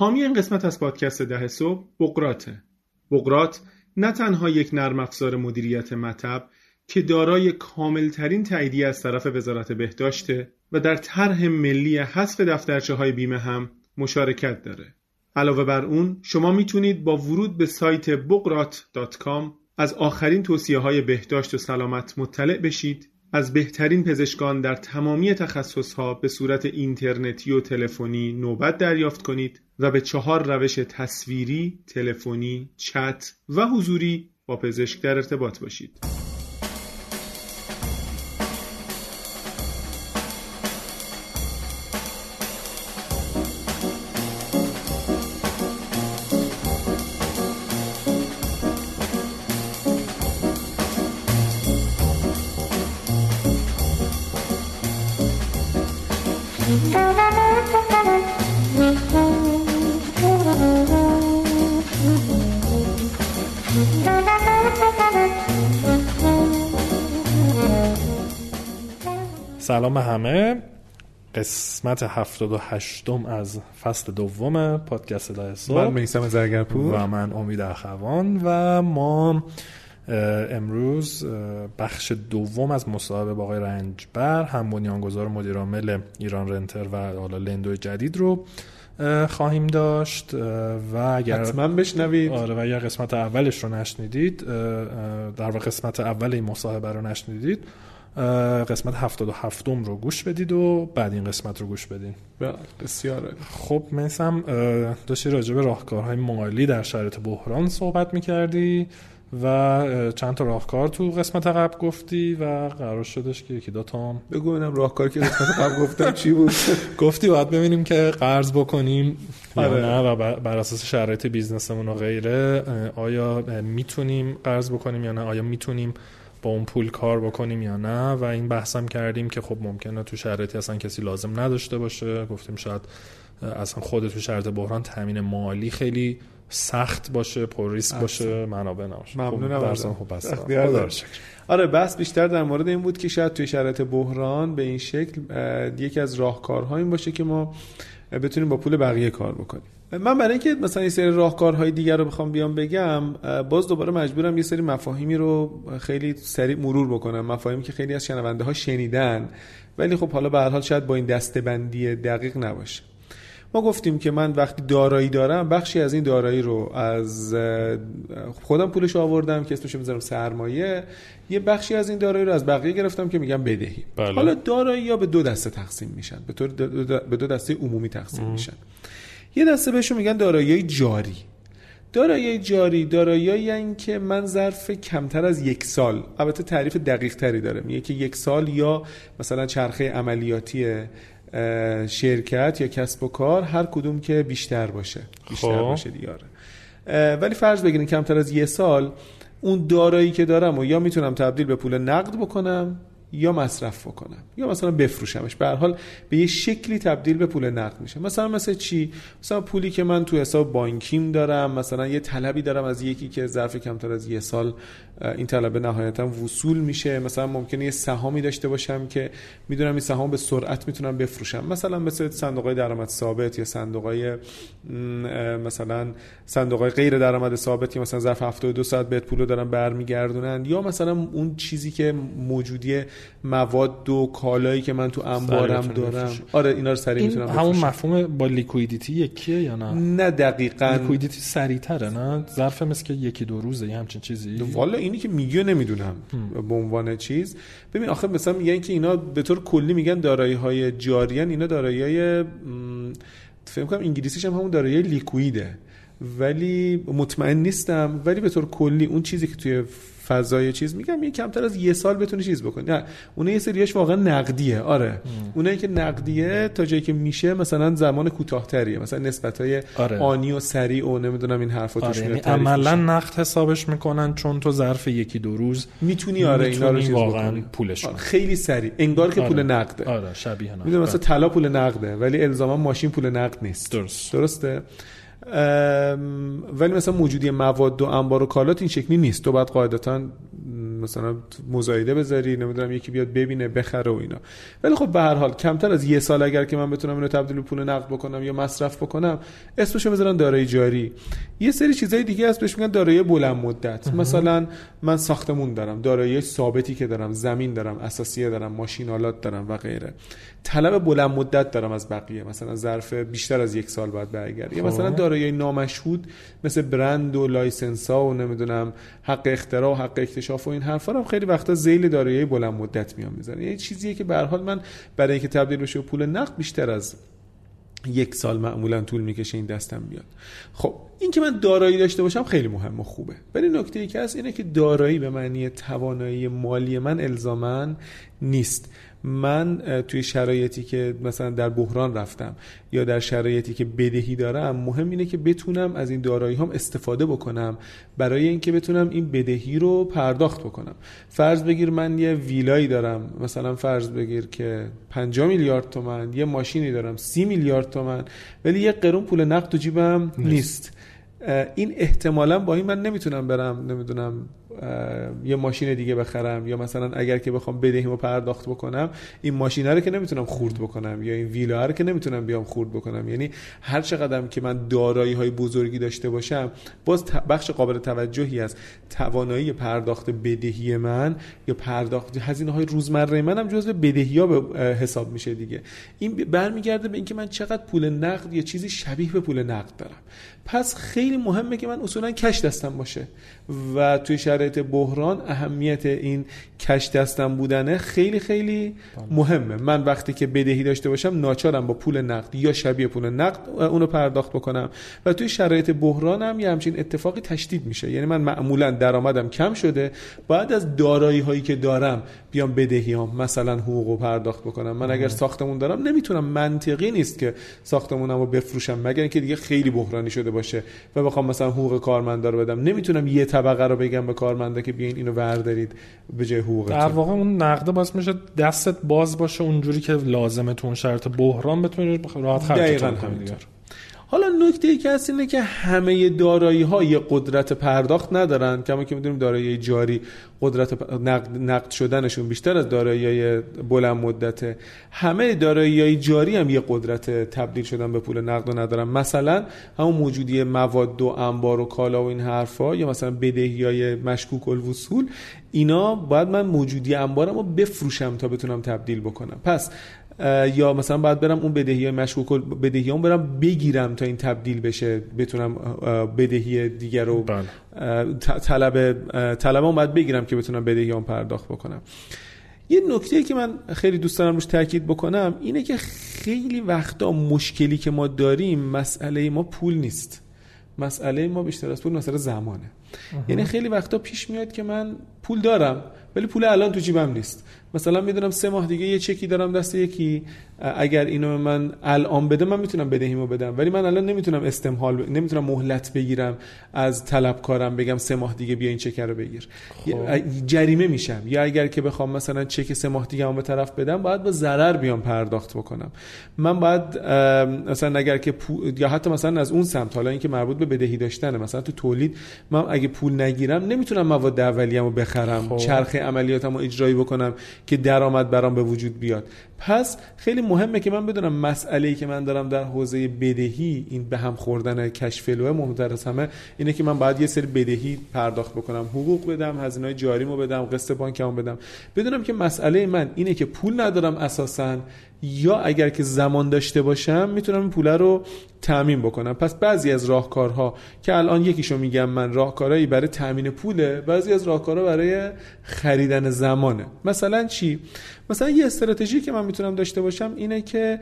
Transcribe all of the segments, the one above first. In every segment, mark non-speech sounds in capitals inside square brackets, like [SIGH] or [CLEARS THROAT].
حامی این قسمت از پادکست ده صبح بقراته بقرات نه تنها یک نرم افزار مدیریت مطب که دارای کاملترین تاییدیه از طرف وزارت بهداشته و در طرح ملی حذف دفترچه های بیمه هم مشارکت داره. علاوه بر اون شما می‌تونید با ورود به سایت بقرات.com از آخرین توصیه های بهداشت و سلامت مطلع بشید از بهترین پزشکان در تمامی تخصصها به صورت اینترنتی و تلفنی نوبت دریافت کنید و به چهار روش تصویری، تلفنی، چت و حضوری با پزشک در ارتباط باشید. قسمت هفتاد و هشتم از فصل دوم پادکست ده من میسم زرگرپور. و من امید اخوان و ما امروز بخش دوم از مصاحبه با آقای رنجبر هم بنیانگذار مدیرعامل ایران رنتر و حالا لندو جدید رو خواهیم داشت. و اگر حتما بشنوید. آره و اگر قسمت اولش رو نشنیدید در واقع قسمت اول این مصاحبه رو نشنیدید قسمت 77 رو گوش بدید و بعد این قسمت رو گوش بدین. بسیار خب مثلا داشتی راجع به راهکارهای مالی در شرایط بحران صحبت می‌کردی و چند تا راهکار تو قسمت قبل گفتی و قرار شدش که یکی دو تا بگو ببینم راهکار که قسمت قبل گفتم چی بود. [LAUGHS] گفتی باید ببینیم که قرض بکنیم آره. یا نه و بر اساس شرایط بیزنسمون و غیره آیا می‌تونیم قرض بکنیم یا نه؟ آیا می‌تونیم با اون پول کار بکنیم یا نه و این بحثم کردیم که خب ممکنه تو شرایطی اصلا کسی لازم نداشته باشه. گفتیم شاید اصلا خود تو شرط بحران تامین مالی خیلی سخت باشه پر ریسک باشه منابع نباشه. ممنونم خب آره بس بیشتر در مورد این بود که شاید توی شرایط بحران به این شکل یکی از راهکارها این باشه که ما بتونیم با پول بقیه کار بکنیم. من برای اینکه مثلا یه سری راهکارهای دیگر رو بخوام بیام بگم باز دوباره مجبورم یه سری مفاهیمی رو خیلی سریع مرور بکنم. مفاهیمی که خیلی از شنونده ها شنیدن. ولی خب حالا به هر حال شاید با این دستبندی دقیق نباشه. ما گفتیم که من وقتی دارایی دارم بخشی از این دارایی رو از خودم پولش آوردم که اسمش می‌ذارم سرمایه. یه بخشی از این دارایی رو از بقیه گرفتم که میگم بدهی. بله. حالا دارایی یا به دو دسته تقسیم میشن. به طور به دو دسته عمومی تقسیم میشن. یه دسته بهشون میگن دارایی جاری. دارایی جاری دارایی این که من ظرف کمتر از یک سال البته تعریف دقیق تری داره. میگه که یک سال یا مثلا چرخه عملیاتی شرکت یا کسب و کار هر کدوم که بیشتر باشه بیشتر خواه. باشه دیاره ولی فرض بگیرین کمتر از یه سال اون دارایی که دارم و یا می‌تونم تبدیل به پول نقد بکنم یا مصرف بکنم یا مثلا بفروشمش. به هر حال به یه شکلی تبدیل به پول نقد میشه. مثلا مثلا چی؟ مثلا پولی که من تو حساب بانکیم دارم مثلا یه طلبی دارم از یکی که ظرف کمتر از یه سال این طلب نهایتا وصول میشه. مثلا ممکنه یه سهامی داشته باشم که می‌دونم این سهام به سرعت می‌تونم بفروشم. مثلا مثل صندوق های درآمد ثابت یا صندوق های مثلا صندوق های غیر درآمد ثابت که مثلا ظرف 72 ساعت بهت پولو دارن برمیگردونن. یا مثلا اون چیزی که موجودی مواد و کالایی که من تو انبارم دارم. آره اینا رو سریع می‌تونم همون مفهوم با liquidity یکیه یا نه؟ نه دقیقاً. liquidity سریعتره نه؟ ظرف مثل که یکی دو روزه همچین چیزی. والا اینی که میگه نمی‌دونم به عنوان چیز. ببین آخه مثلا میگن که اینا به طور کلی میگن دارایی های جاری‌ان اینا دارایی های فکر کنم انگلیسیش هم همون دارایی liquid ه. ولی مطمئن نیستم. ولی به طور کلی اون چیزی که توی فضای چیز میگم یه کمتر از یه سال بتونی چیز بکنی. نه اونه یه سریاش واقعا نقدیه. آره. اونایی که نقدیه تا جایی که میشه مثلا زمان کوتاهتریه. مثلا نسبت های آره. آنی و سریع و نمی‌دونم این حرفا آره. یعنی عملا نقد حسابش می‌کنن چون تو ظرف یکی دو روز می‌تونی آره اینا رو واقعا پولش آره. خیلی سریع. انگار که آره. پول نقده. آره شبیه نقد. مثلا بله. طلا پول نقده ولی الزاما ماشین پول نقد نیست. درست. درسته؟ ولی مثلا موجودی مواد و انبار و کالات این شکلی نیست. تو باید قاعدتا مثلا مزایده بذاری نمی‌دونم یکی بیاد ببینه بخره و اینا. ولی خب به هر حال کمتر از یه سال اگر که من بتونم اینو تبدیل به پول نقد بکنم یا مصرف بکنم اسمشو بذارن دارایی جاری. یه سری چیزای دیگه هست بهش میگن دارایی بلند مدت. مثلا من ساختمون دارم دارایی ثابتی که دارم زمین دارم اساسیه دارم ماشینالات دارم و غیره. طلب بلند مدت دارم از بقیه. مثلا ظرف بیشتر از یک سال بعد برگرد یا مثلا خب. دارایی نامشهود مثل برند و license ها و نمی‌دونم حق اختراع و حق اکتشاف و این حرفا هم خیلی وقتا ذیل دارایی بلند مدت میاد منظره یه چیزیه که به حال من برای اینکه تبدیل بشه پول نقد بیشتر از یک سال معمولا طول می‌کشه این دستم بیاد. خب این که من دارایی داشته باشم خیلی مهم و خوبه. ولی نکته ای که هست اینه که دارایی به معنی توانایی مالی من الزامن نیست. من توی شرایطی که مثلا در بحران رفتم یا در شرایطی که بدهی دارم مهم اینه که بتونم از این دارایی هم استفاده بکنم برای اینکه بتونم این بدهی رو پرداخت بکنم. فرض بگیر من یه ویلایی دارم. مثلا فرض بگیر که 5 میلیارد تومن یه ماشینی دارم 30 میلیارد تومن ولی یه قرون پول نقد تو جیبم نیست, نیست. این احتمالا با این من نمی‌تونم برم نمی‌دونم یه ماشین دیگه بخرم یا مثلا اگر که بخوام بدهیمو پرداخت بکنم این ماشین رو که نمی‌تونم خورد بکنم یا این ویلا رو که نمی‌تونم بیام خورد بکنم. یعنی هر چقدر که من دارایی های بزرگی داشته باشم باز بخش قابل توجهی از توانایی پرداخت بدهی من یا پرداخت هزینه های روزمره منم جزو بدهی ها به حساب میشه دیگه. این برمیگرده به اینکه من چقدر پول نقد یا چیزی شبیه به پول نقد دارم. پس خیلی مهمه که من اصولا کش دستم باشه. و توی شرایط بحران اهمیت این کش دستم بودنه خیلی خیلی مهمه. من وقتی که بدهی داشته باشم ناچارم با پول نقد یا شبیه پول نقد اونو پرداخت بکنم. و توی شرایط بحرانم یه همچین اتفاقی تشدید میشه. یعنی من معمولا درآمدم کم شده. باید از دارایی هایی که دارم بیام بدهیام مثلا حقوقو پرداخت بکنم. من اگر ساختمون دارم نمی‌تونم منطقی نیست که ساختمونمو بفروشم. مگر اینکه دیگه خیلی بحرانی شده باشه و بخوام مثلا حقوق کارمندا رو بدم. نمی‌تونم یه طبقه رو بگم به کارمندا که بیاین اینو وردارید به جای حقوق در واقع اون نقده باز میشه دستت باز باشه اونجوری که لازمه تو اون شرط. بحران بتونی راحت خرج کنی حالا نکته ای که هست اینه که همه دارایی ها قدرت پرداخت ندارن. کما که می‌دونیم دارایی جاری قدرت نقد, نقد شدنشون بیشتر از دارایی بلند مدته همه دارایی جاری هم یه قدرت تبدیل شدن به پول نقد ندارن. مثلا همون موجودی مواد و انبار و کالا و این حرفا یا مثلا بدهی های مشکوک الوصول اینا باید من موجودی انبارم رو بفروشم تا بتونم تبدیل بکنم. پس یا مثلا باید برم اون بدهی مشکوک بدهی هم برم بگیرم تا این تبدیل بشه بتونم بدهی دیگر رو بله. طلب طلب باید بگیرم که بتونم بدهی هم پرداخت بکنم. یه نکته که من خیلی دوست دارم روش تاکید بکنم اینه که خیلی وقتا مشکلی که ما داریم مسئله ما پول نیست. مسئله ما بیشتر از پول مسئله زمانه. یعنی خیلی وقتا پیش میاد که من پول دارم ولی پول الان تو جیبم نیست. مثلا می‌دونم سه ماه دیگه یه چکی دارم دست یکی اگر اینو من الان بده من می‌تونم بدهیمو بدم. ولی من الان نمی‌تونم استمحال نمی‌تونم مهلت بگیرم از طلبکارم بگم سه ماه دیگه بیا این چک رو بگیر. خب. جریمه میشم. یا اگر که بخوام مثلا چک سه ماه دیگه هم به طرف بدم باید با ضرر بیام پرداخت بکنم. من باید مثلا اگر که یا حتی مثلا از اون سمت حالا اینکه مربوط به بدهی داشتنه مثلا تو تولید من اگه پول نگیرم نمی‌تونم مواد اولیه‌مو بخرم خب. چرخه عملیاتمو اجرایی بکنم که درآمد برام به وجود بیاد. پس خیلی مهمه که من بدونم مسئله ای که من دارم در حوزه بدهی این به هم خوردن کشفلوه مهمتر از همه اینه که من باید یه سری بدهی پرداخت بکنم حقوق بدم هزینه جاریمو بدم قسط بانکمو بدم. بدونم که مسئله من اینه که پول ندارم اساسا یا اگر که زمان داشته باشم می‌تونم این پوله رو تامین بکنم. پس بعضی از راهکارها که الان یکیشو میگم من راهکارهایی برای تامین پوله بعضی از راهکارها برای خریدن زمانه. مثلا چی؟ مثلا یه استراتژی که من می‌تونم داشته باشم اینه که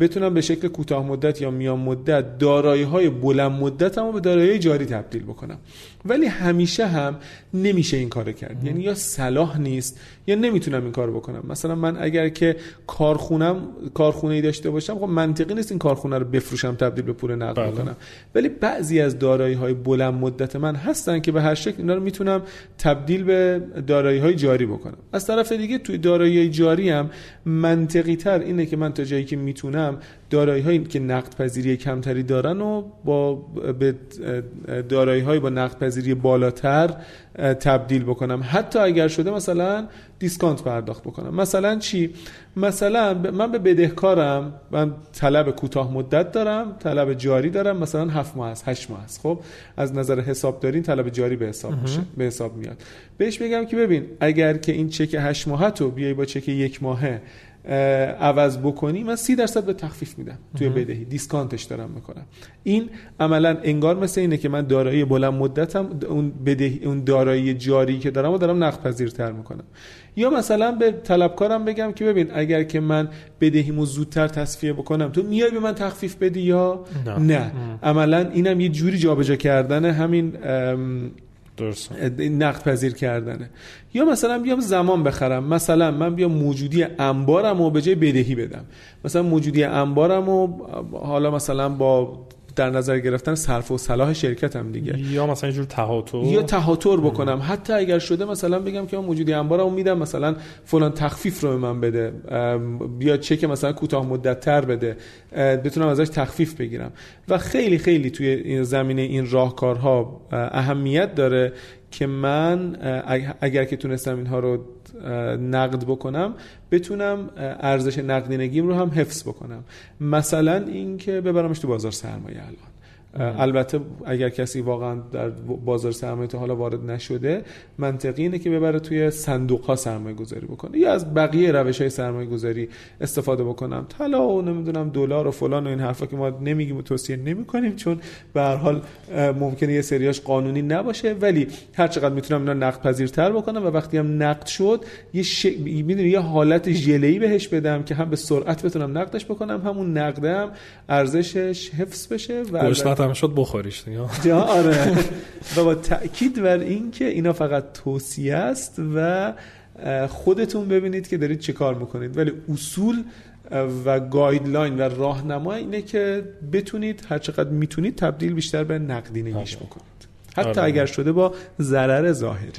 بتونم به شکل کوتاه مدت یا میان مدت دارایی های بلند مدت به دارایی جاری تبدیل بکنم. ولی همیشه هم نمیشه این کارو کرد. یعنی یا صلاح نیست یا نمی‌تونم این کار بکنم. مثلا من اگر که کارخونم کارخونه ای داشته باشم خب منطقی نیست این کارخونه رو بفروشم تبدیل به پول نقد بله. بکنم. ولی بعضی از دارایی های بلند مدت من هستن که به هر شکل اینا رو می‌تونم تبدیل به دارایی های جاری بکنم. از طرف دیگه توی دارایی جاری هم منطقی تر اینه که من تا جایی که می‌تونم دارایی هایی که نقد پذیری کمتری دارن و با دارایی های با نقد پذیری بالاتر تبدیل بکنم. حتی اگر شده مثلا discount پرداخت بکنم. مثلا چی؟ مثلا من به بدهکارم من طلب کوتاه مدت دارم طلب جاری دارم مثلا هفت ماه است هشت ماه است. خب از نظر حسابداری طلب جاری به حساب میشه به حساب میاد. بهش میگم که ببین اگر که این چک هشت ماهه تو بیای با چک یک ماهه عوض بکنی من سی درصد به تخفیف میدم توی بدهی. discount ش دارم می‌کنم. این عملا انگار مثل اینه که من دارایی بلند مدتم اون بدهی اون دارایی جاری که دارم و دارم نقد پذیرتر می‌کنم. یا مثلا به طلبکارم بگم که ببین اگر که من بدهیمو زودتر تصفیه بکنم تو میای به من تخفیف بدی یا؟ نه, نه. عملا اینم یه جوری جابجا کردن همین درست نقد پذیر کردنه. یا مثلا بیام زمان بخرم. مثلا من بیام موجودی انبارم و به جای بدهی بدم. مثلا موجودی انبارم و حالا مثلا با در نظر گرفتن صرف و صلاح شرکت هم دیگه. یا مثلا یه جور تهاتر. یا تهاتر بکنم. حتی اگر شده مثلا بگم که من موجودی انبارمو میدم مثلا فلان تخفیف رو به من بده. بیا چک مثلا کوتاه مدت تر بده. بتونم ازش تخفیف بگیرم. و خیلی خیلی توی این زمینه این راهکارها اهمیت داره که من اگر که تونستم اینها رو نقد بکنم بتونم ارزش نقدینگیم رو هم حفظ بکنم. مثلا اینکه ببرمش تو بازار سرمایه الان. البته اگر کسی واقعا در بازار سرمایه تا حالا وارد نشده منطقی اینه که ببره توی صندوق ها سرمایه گذاری بکنه یا از بقیه روش های سرمایه گذاری استفاده بکنم. طلا و نمی‌دونم دلار و فلان و این حرفا که ما نمیگیم و توصیه نمی‌کنیم چون به هر حال ممکنه یه سریاش قانونی نباشه ولی هر چقدر می‌تونم اینا نقد پذیرتر بکنم و وقتی هم نقد شد یه ش... می‌دونی یه حالت ژله‌ای بهش بدم که هم به سرعت بتونم نقدش بکنم همون نقدم ارزشش حفظ بشه و هم شد بخوریش دیگه. [LAUGHS] آره. و با تاکید بر این که اینا فقط توصیه است و خودتون ببینید که دارید چه کار می‌کنید. ولی اصول و گایدلاین و راهنما اینه که بتونید هر چقدر می‌تونید تبدیل بیشتر به نقدینگیش آره. بکنید. حتی آره. اگر شده با ضرر ظاهری.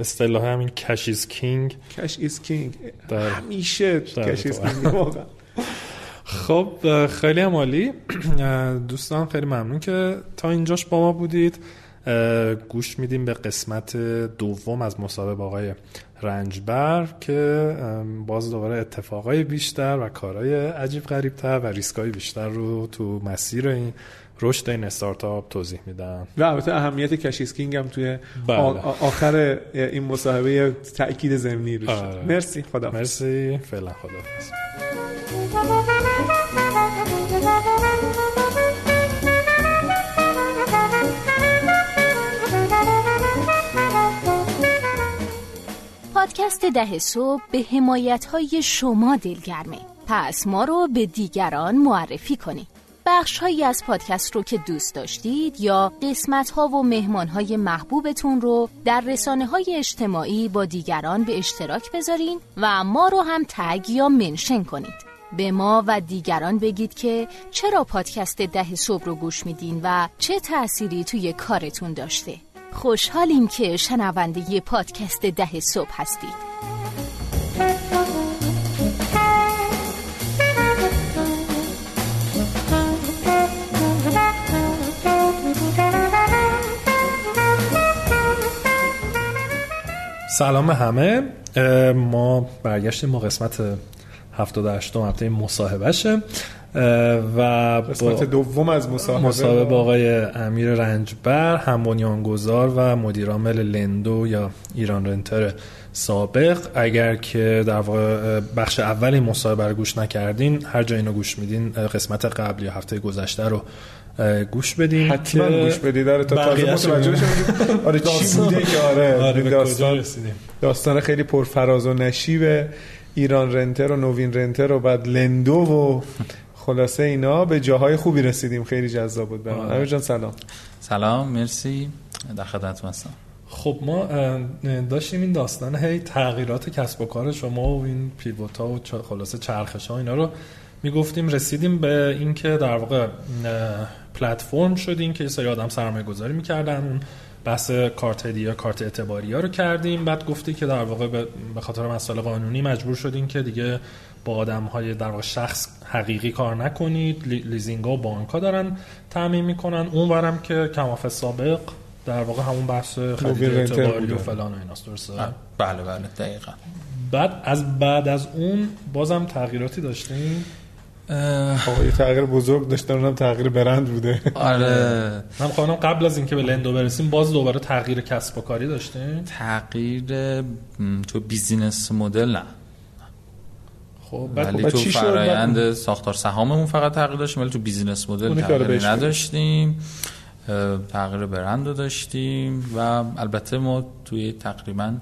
اصطلاح همین cash is king cash is king همیشه cash is king واقعا. [LAUGHS] خب خیلی عالی دوستان خیلی ممنون که تا اینجاش با ما بودید. گوش میدیم به قسمت دوم از مسابقه آقای رنجبر که باز دوباره اتفاقای بیشتر و کارهای عجیب غریبتر و ریسکای بیشتر رو تو مسیر این رشد این استارتاپ توضیح میدن و البته اهمیت کشیسکینگ هم توی بله. آخر این مصاحبه تاکید زمینی روش. آره. مرسی. خدا مرسی. فعلا خدا پادکست ده صبح به حمایت های شما دلگرمه. پس ما رو به دیگران معرفی کنید. بخش هایی از پادکست رو که دوست داشتید یا قسمت ها و مهمان های محبوبتون رو در رسانه های اجتماعی با دیگران به اشتراک بذارین و ما رو هم تگ یا منشن کنید. به ما و دیگران بگید که چرا پادکست ده صبح رو گوش میدین و چه تأثیری توی کارتون داشته. خوشحالیم که شنونده پادکست ده صبح هستید. سلام همه. ما برگشتیم ما قسمت 78 هفته مصاحبهشه. و قسمت دوم از مصاحبه. مصاحبه آقای امیر رنجبر هم بنیانگذار و مدیرعامل لندو یا ایران رنتر سابق. اگر که در واقع بخش اولی مصاحبه رو گوش نکردین هر جا اینو گوش میدین قسمت قبل یا هفته گذشته رو گوش بدین حتما گوش بدید داره تا تازه متوجه آره چی بوده که؟ آره, آره داستان. داستان خیلی پرفراز و نشیب ایران رنتر و نوین رنتر و بعد لندو و خلاصه اینا به جاهای خوبی رسیدیم. خیلی جذاب بود به من جان سلام. سلام مرسی. در خدمت هستم. خب ما داشتیم این داستان هی تغییرات کسب و کار شما و این پیوت ها و خلاصه چرخش ها اینا رو می‌گفتیم رسیدیم به اینکه در واقع پلتفرم شدیم که یه سری آدم سرمایه گذاری می‌کردن. اون بحث کارت هدیه کارت اعتباری ها رو کردیم. بعد گفتی که در واقع به خاطر مسائل قانونی مجبور شدیم که دیگه با آدم های در واقع شخص حقیقی کار نکنید. لیزینگ ها و بانک ها دارن تعمین می‌کنن. اونورم که کماف سابق در واقع همون بحث خرید اعتباری و فلان و ایناست درسته؟ بله بله دقیقا. بعد از بعد از اون بازم تغییراتی داشتیم. یه تغییر بزرگ داشتن اونم تغییر برند بوده. آره. [LAUGHS] من خواهم قبل از اینکه به لندو برسیم باز دوباره تغییر کسب و کاری داشتیم تغییر تو بیزینس مدل نه. خب ولی تو فرایند ساختار سهاممون فقط تغییر داشتیم ولی تو بیزینس مدل تغییر نداشتیم. تغییر برند رو داشتیم و البته ما توی تقریبا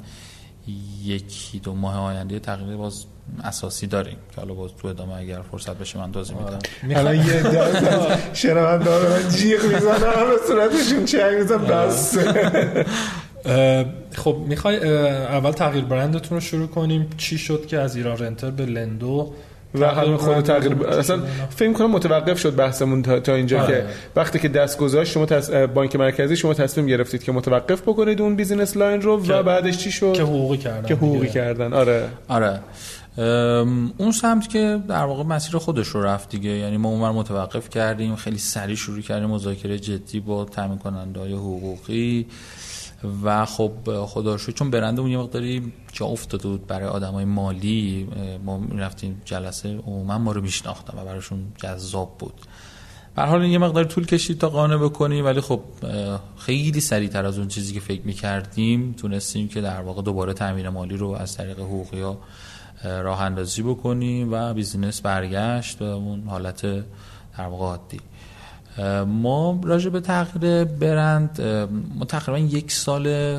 یکی دو ماه آینده تغییر باز اساسی داریم که حالا باز تو ادامه اگر فرصت بشه من توضیح میدم. الان یه [LAUGHS] شنونده من جیغ می‌زنم به صورتشون چنگ می‌زنم؟ بس. خب می‌خوای اول تغییر برندتون رو شروع کنیم. چی شد که از ایران رنتر به لندو و همه خود تغییر اصلا فکر کنم متوقف شد بحثمون تا, تا اینجا که وقتی که دست گذاشت شما تص... بانک مرکزی شما تصمیم گرفتید که متوقف بکنید اون business line رو و بعدش چی شد؟ که حقوقی کردن که حقوقی کردن. آره. آره. اون سمت که در واقع مسیر خودش رو رفت دیگه. یعنی ما اونور متوقف کردیم خیلی سریع شروع کردیم مذاکره جدی با تامین کننده های حقوقی. و خب خدا رو چون برندمون یه مقداری جا افتاده بود برای آدمای مالی. ما رفتیم جلسه عموما ما رو میشناختن و براشون جذاب بود. به حال یه مقدار طول کشید تا قانع بکنیم ولی خب خیلی سریعتر از اون چیزی که فکر می‌کردیم تونستیم که در واقع دوباره تامین مالی رو از طریق حقوقی ها راه اندازی بکنیم و بیزینس برگشت به اون حالت در واقع عادی. ما راجع به تغییر برند ما تقریبا یک سال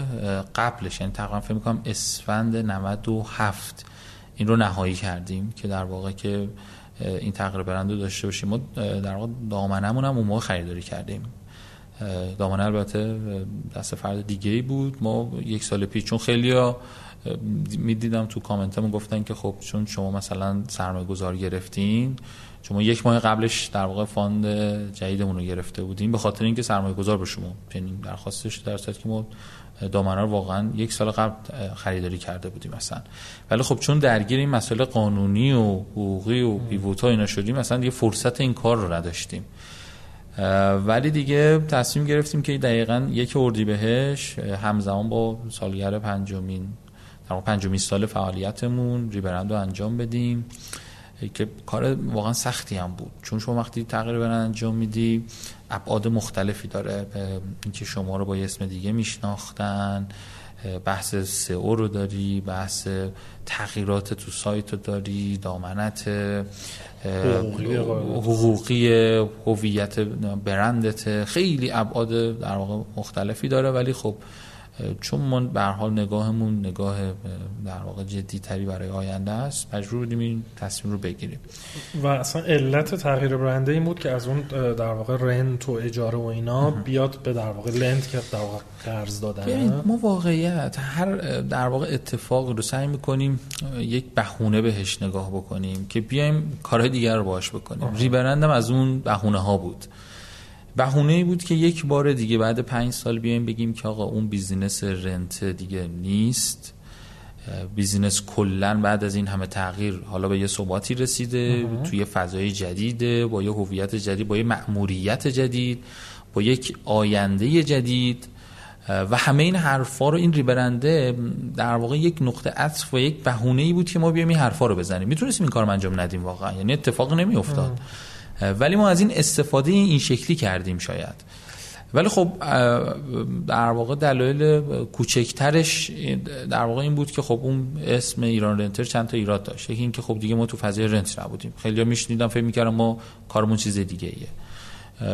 قبلش یعنی تقریبا فکر می‌کنم اسفند 97 این رو نهایی کردیم که در واقع که این تغییر برند رو داشته باشیم. ما در واقع دامنمون هم اون موقع خریداری کردیم. دامنه البته دست فرد دیگه ای بود. ما یک سال پیش چون خیلی می‌دیدم تو کامنت همون گفتن که خب چون شما مثلا سرمایه گذار گرفتین شما یک ماه قبلش در واقع فاند جدیدمون رو گرفته بودیم به خاطر اینکه سرمایه گذار به شما یعنی درخواستش در که ما دامنه رو واقعا یک سال قبل خریداری کرده بودیم مثلا. ولی خب چون درگیر این مسئله قانونی و حقوقی و پیوتا اینا شدیم مثلا یه فرصت این کار رو نداشتیم. ولی دیگه تصمیم گرفتیم که دقیقا یک اردی بهش همزمان با سالگرد پنجمین در پنجمین سال فعالیتمون ریبرند رو انجام بدیم که کار واقعا سختی هم بود. چون شما وقتی تغییر برند انجام میدی ابعاد مختلفی داره. اینکه شما رو با یه اسم دیگه میشناختن بحث سئو رو داری بحث تغییرات تو سایت رو داری دامنت حقوقی هویت برندت. خیلی ابعاد در واقع مختلفی داره. ولی خب چون ما به حال نگاهمون نگاه در واقع جدی تری برای آینده است مجبور بودیم این تصمیم رو بگیریم. و اصلا علت تغییر برند این بود که از اون در واقع rent و اجاره و اینا بیاد به در واقع lend که در واقع قرض دادن. ما واقعیت هر در واقع اتفاق رو سعی می‌کنیم یک بهونه بهش نگاه بکنیم که بیایم کارهای دیگر رو باش بکنیم. rebrand م از اون بهونه ها بود. بهونه ای بود که یک بار دیگه بعد پنج سال بیایم بگیم که آقا اون business rent دیگه نیست. بیزینس کلا بعد از این همه تغییر حالا به یه ثباتی رسیده توی فضای جدیده با یه هویت جدید با یه مأموریت جدید با یک آینده جدید. و همه این حرفا رو این ریبرنده در واقع یک نقطه عطف و یک بهونه ای بود که ما بیایم این حرفا رو بزنیم. می‌تونستیم این کار انجام ندیم واقعا یعنی اتفاق نمیافتاد. ولی ما از این استفاده این شکلی کردیم شاید. ولی خب در واقع دلایل کوچکترش در واقع این بود که خب اون اسم ایران رنتر چند تا ایراد داشت. یکی اینکه خب دیگه ما تو فضای رنت نبودیم. خیلی میشنیدم فکر می‌کردم ما کارمون چیز دیگه ایه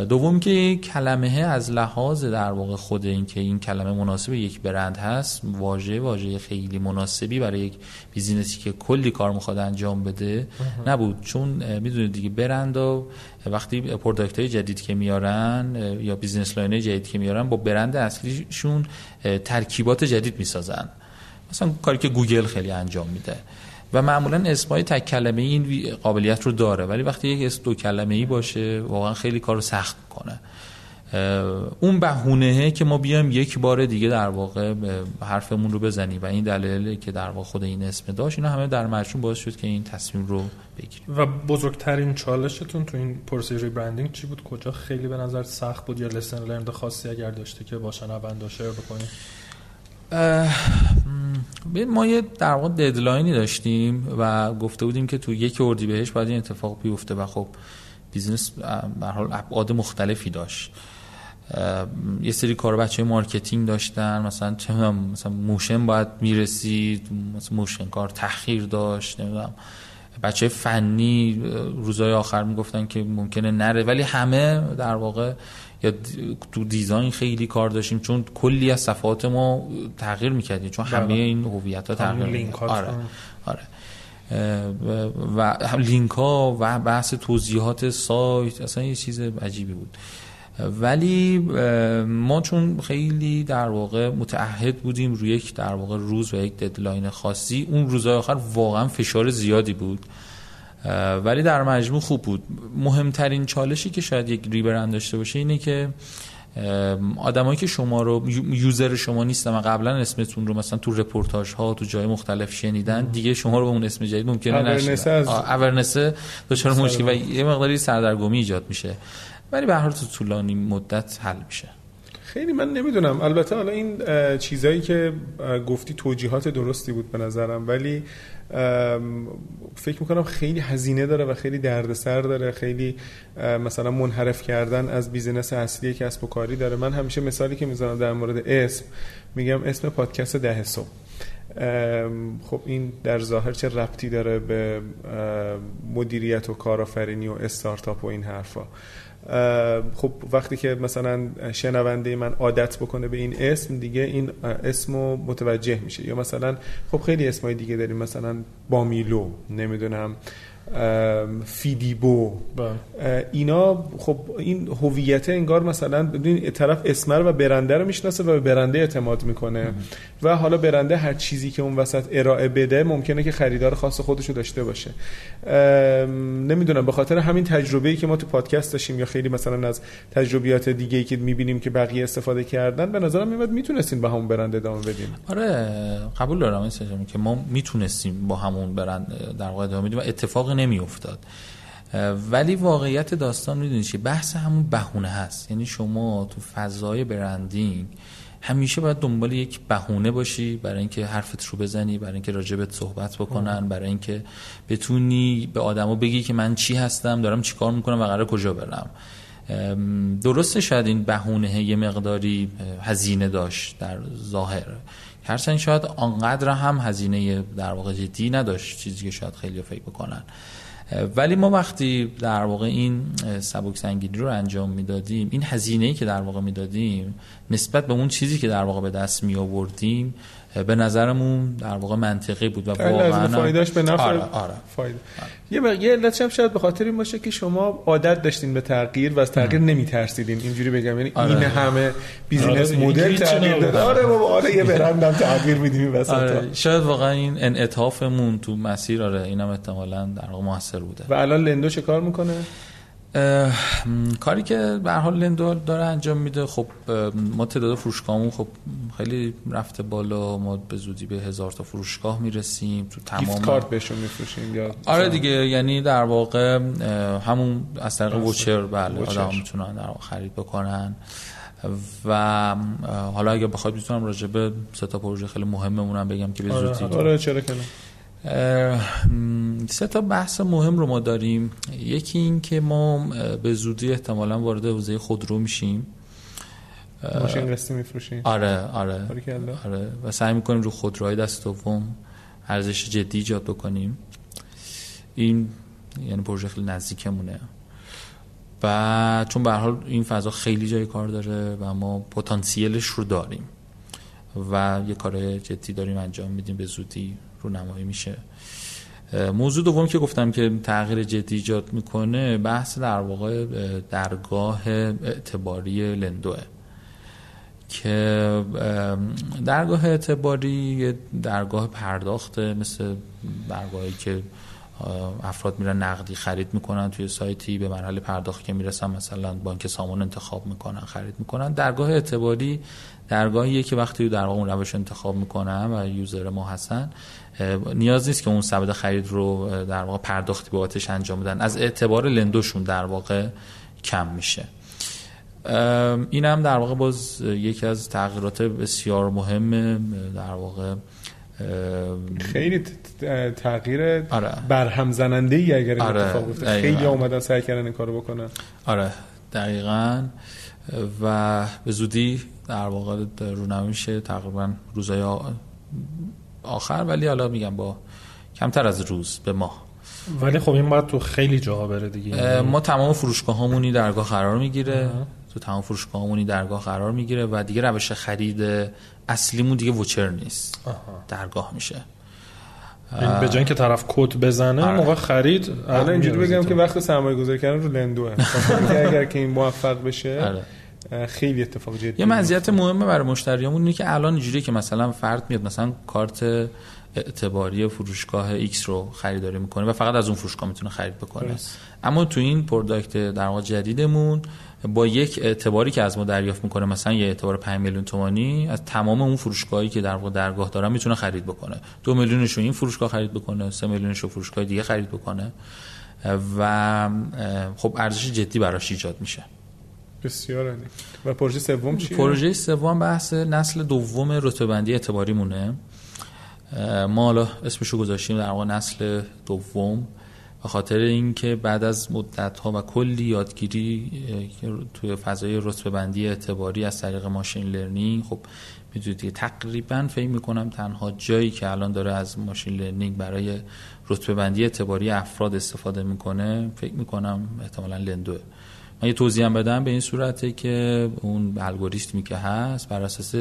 دوم که کلمه از لحاظ در واقع خود این که این کلمه مناسب یک برند هست واژه واژه خیلی مناسبی برای یک بیزینسی که کلی کار می‌خواد انجام بده نبود. چون می‌دونید دیگه برند و وقتی product های جدید که میارن یا business line جدید که میارن با برند اصلیشون ترکیبات جدید می‌سازن. مثلا کاری که گوگل خیلی انجام میده. و معمولا اسمای تک کلمه این قابلیت رو داره. ولی وقتی یک اسم دو کلمه ای باشه واقعا خیلی کار سخت می‌کنه. اون بهونه که ما بیایم یک بار دیگه در واقع حرفمون رو بزنیم و این دلیلی که در واقع خود این اسم داشت اینا همه در مجموع باعث شد که این تصمیم رو بگیریم. و بزرگترین چالشتون تو این پروسه rebranding چی بود؟ کجا خیلی به نظر سخت بود یا lesson learned خاصی اگر داشته که با شنوندا share بکنیم ما یه در واقع deadline ی داشتیم و گفته بودیم که تو یک اردیبهشت باید این اتفاق بیفته و خب business به حال ابعاد مختلفی داشت. یه سری کار بچه marketing داشتن مثلا چه مثلا motion باید می‌رسید مثلا motion کار تأخیر داشت نمی‌دونم. بچه فنی روزای آخر می‌گفتن که ممکنه نره ولی همه در واقع یا تو design خیلی کار داشتیم چون کلی از صفحات ما تغییر می‌کردیم چون همه بله. این هویت ها تغییر آره. آره. و لینک ها و بحث توضیحات سایت اصلا یه چیز عجیبی بود. ولی ما چون خیلی در واقع متعهد بودیم روی یک در واقع روز و یک deadline خاصی اون روزهای آخر واقعا فشار زیادی بود. ولی در مجموع خوب بود. مهمترین چالشی که شاید یک rebrand داشته باشه اینه که آدمایی که شما رو user شما نیستن و قبلا اسمتون رو مثلا تو رپورتاژ ها تو جای مختلف شنیدن دیگه شما رو به اون اسم جدید ممکنه از awareness دچار مشکل و یه مقداری سردرگمی ایجاد میشه. ولی به هر تو طولانی مدت حل میشه. خیلی من نمی‌دونم. البته حالا این چیزایی که گفتی توجیهات درستی بود به نظرم. ولی فکر می‌کنم خیلی هزینه داره و خیلی دردسر داره. خیلی مثلا منحرف کردن از بیزینس اصلی کسب و کاری داره. من همیشه مثالی که می‌زنم در مورد اسم میگم اسم پادکست ده صبح. خب این در ظاهر چه ربطی داره به مدیریت و کارآفرینی و استارتاپ و این حرفا. خب وقتی که مثلا شنونده من عادت بکنه به این اسم دیگه این اسمو متوجه میشه. یا مثلا خب خیلی اسمای دیگه داریم مثلا بامیلو نمی‌دونم فیدیبو. بله. اینا خب این هویت انگار مثلا ببین طرف اسمر و برنده رو می‌شناسه و به برنده اعتماد می‌کنه. و حالا برنده هر چیزی که اون وسط ارائه بده ممکنه که خریدار خاص خودشو داشته باشه. نمی‌دونم به خاطر همین تجربه‌ای که ما تو پادکست داشتیم یا خیلی مثلا از تجربیات دیگه ای که می‌بینیم که بقیه استفاده کردن به نظرم میاد می‌تونستین با همون برنده ادامه بدیم. آره قبول دارم این که ما می‌تونستیم با همون برند در واقع ادامه بدیم و اتفاق افتاد ولی واقعیت داستان می‌دونید چیه بحث همون بهونه هست. یعنی شما تو فضای برندینگ همیشه باید دنبال یک بهونه باشی برای اینکه حرفت رو بزنی برای اینکه راجبت صحبت بکنن برای اینکه بتونی به آدما بگی که من چی هستم دارم چیکار می‌کنم و قرار کجا برم. درسته شاید این بهونه یه مقداری هزینه داشت در ظاهر. هرچند شاید آنقدر هم هزینه در واقع جدی نداشت چیزی که شاید خیلی فکر بکنن. ولی ما وقتی در واقع این سبک سنگینی رو انجام می‌دادیم این هزینه‌ای که در واقع می‌دادیم نسبت به اون چیزی که در واقع به دست می آوردیم به نظرمون در واقع منطقی بود و واقعا فایدهش به نفع آره, آره. فایده آره. یه علتش هم شاید به خاطر این باشه که شما عادت داشتین به تغییر و از تغییر نمیترسیدین اینجوری بگم یعنی آره. این همه business آره. مدل تغییر داره آره بابا آره یه [LAUGHS] برندم تغییر میدیم وسط آره. شاید واقعا این انعطافمون تو مسیر آره اینم احتمالاً در واقع موثر بوده و الان لندو چه کار می‌کنه کاری که به حال لندو داره انجام میده. خب ما تعداد فروشگاهمون خب خیلی رفته بالا. ما به زودی به هزار تا فروشگاه می‌رسیم. تو تمام کارت بهشون میفروشیم یا آره دیگه یعنی در واقع همون از طریق voucher بله آدم می‌تونن در خرید بکنن. و حالا اگه بخواد می‌تونم راجع به سه تا پروژه خیلی مهممون بگم که به آره، زودی آره چرا کنه سه تا بحث مهم رو ما داریم. یکی این که ما به زودی احتمالا وارد حوزه خودرو میشیم. ماشین قسطی میفروشیم. آره آره. آره. و سعی می‌کنیم رو خودروهای دست دوم ارزش جدی ایجاد بکنیم. این یعنی پروژه خیلی نزدیکمونه. و چون به حال این فضا خیلی جای کار داره و ما پتانسیلش رو داریم. و یه کار جدی داریم انجام میدیم به زودی. نمایی میشه. موضوع دوم که گفتم که تغییر جدی ایجاد می‌کنه بحث در واقع درگاه اعتباری لندوه. که درگاه اعتباری درگاه پرداخته مثل درگاهی که افراد میرن نقدی خرید می‌کنن توی سایتی به مرحله پرداخت که می‌رسن مثلا بانک سامان انتخاب می‌کنن خرید می‌کنن. درگاه اعتباری درگاهیه که وقتی در واقع اون روش انتخاب می‌کنن و یوزر ما هستن نیاز نیست که اون سبد خرید رو در واقع پرداختی بابتش انجام بدن. از اعتبار لندوشون در واقع کم میشه. این هم در واقع باز یکی از تغییرات بسیار مهم در واقع خیلی تغییر آره. برهم زننده ای اگر آره. اتفاق خیلی اومدن سعی کردن این کارو بکنن. آره. دقیقا. و به زودی در واقع رونمایی میشه تقریبا روزای آخر ولی حالا میگم با کمتر از روز به ماه. ولی خب این باید تو خیلی جاها بره دیگه. ما تمام فروشگاه همونی درگاه قرار می‌گیره. تو تمام فروشگاه همونی درگاه قرار می‌گیره و دیگه روش خرید اصلیمون دیگه voucher نیست. درگاه میشه. به جای که طرف کد بزنه آره. موقع خرید الان اینجوری بگم که وقت سرمایه گذاری کردن رو لندوه [LAUGHS] اگر که این موفق بشه آره. خیلی اتفاق جدی یه مزیت مهمه برای مشتریامون اینه که الان اینجوری که مثلا فرد میاد مثلا کارت اعتباری فروشگاه ایکس رو خریداری می‌کنه و فقط از اون فروشگاه می‌تونه خرید بکنه. اما تو این product در واقع جدیدمون با یک اعتباری که از ما دریافت می‌کنه مثلا یه اعتبار 5 میلیون تومانی از تمام اون فروشگاهی که در واقع درگاه دارن می‌تونه خرید بکنه. دو میلیونش رو این فروشگاه خرید بکنه سه میلیونش رو فروشگاه دیگه خرید بکنه. و خب ارزش جدی براش ایجاد میشه. بسیار عالی. و پروژه سوم چیه؟ پروژه سوم بحث نسل دوم رتبه بندی اعتباری مونه. ما حالا اسمشو گذاشتیم در واقع نسل دوم. به خاطر اینکه بعد از مدت ها و کلی یادگیری توی فضای رتبه بندی اعتباری از طریق machine learning خب می‌دونید تقریبا فکر می‌کنم تنها جایی که الان داره از machine learning برای رتبه بندی اعتباری افراد استفاده می‌کنه فکر می‌کنم احتمالا لندوه. من یه توضیح بدم به این صورته که اون الگوریتمی که هست بر اساس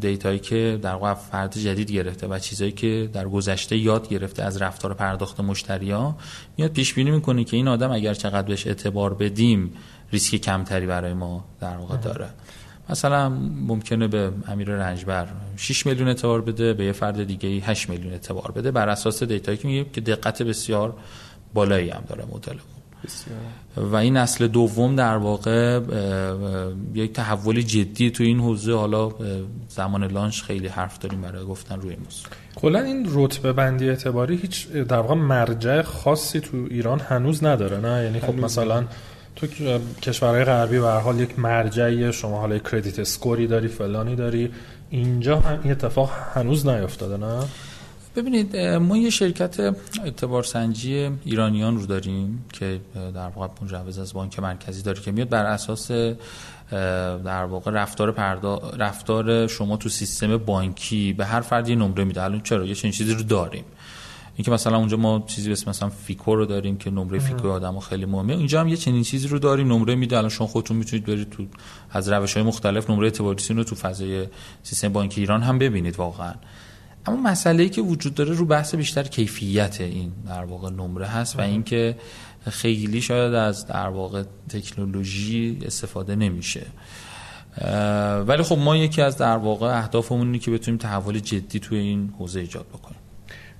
data یی که در واقع فرد جدید گرفته و چیزایی که در گذشته یاد گرفته از رفتار پرداخت مشتریا میاد پیش بینی می‌کنه که این آدم اگر چقدر بهش اعتبار بدیم ریسک کمتری برای ما در واقع داره. مثلا ممکنه به امیر رنجبر 6 میلیون اعتبار بده به یه فرد دیگه 8 میلیون اعتبار بده. بر اساس دیتایی که میگه که دقت بسیار بالایی هم داره مدل و این نسل دوم در واقع یک تحول جدی تو این حوزه. حالا زمان لانچ خیلی حرف داریم برای گفتن روی موضوع. کلا این رتبه بندی اعتباری هیچ در واقع مرجع خاصی تو ایران هنوز نداره نه؟ یعنی خب مثلا تو کشورهای غربی به حال یک مرجعی شما حالا کردیت اسکوری داری فلانی داری. اینجا هم این اتفاق هنوز نیافتاده نه؟ ببینید ما یه شرکت اعتبار سنجی ایرانیان رو داریم که در واقع مجوز از بانک مرکزی داره که میاد بر اساس در واقع رفتار پردا... رفتار شما تو سیستم بانکی به هر فردی نمره میده. الان چرا؟ یه چنین چیزی رو داریم. اینکه مثلا اونجا ما چیزی اسم مثلا فیکو رو داریم که نمره فیکو آدمو خیلی مهمه. اینجا هم یه چنین چیزی رو داریم نمره میده. الان شما خودتون می‌تونید برید تو از روش های مختلف نمره اعتباری رو تو فضای سیستم بانکی ایران هم ببینید واقعا. اما مسئله ای که وجود داره رو بحث بیشتر کیفیت این در واقع نمره هست و اینکه خیلی شاید از در واقع تکنولوژی استفاده نمیشه. ولی خب ما یکی از در واقع اهدافمون اینه که بتونیم تحول جدی توی این حوزه ایجاد بکنیم.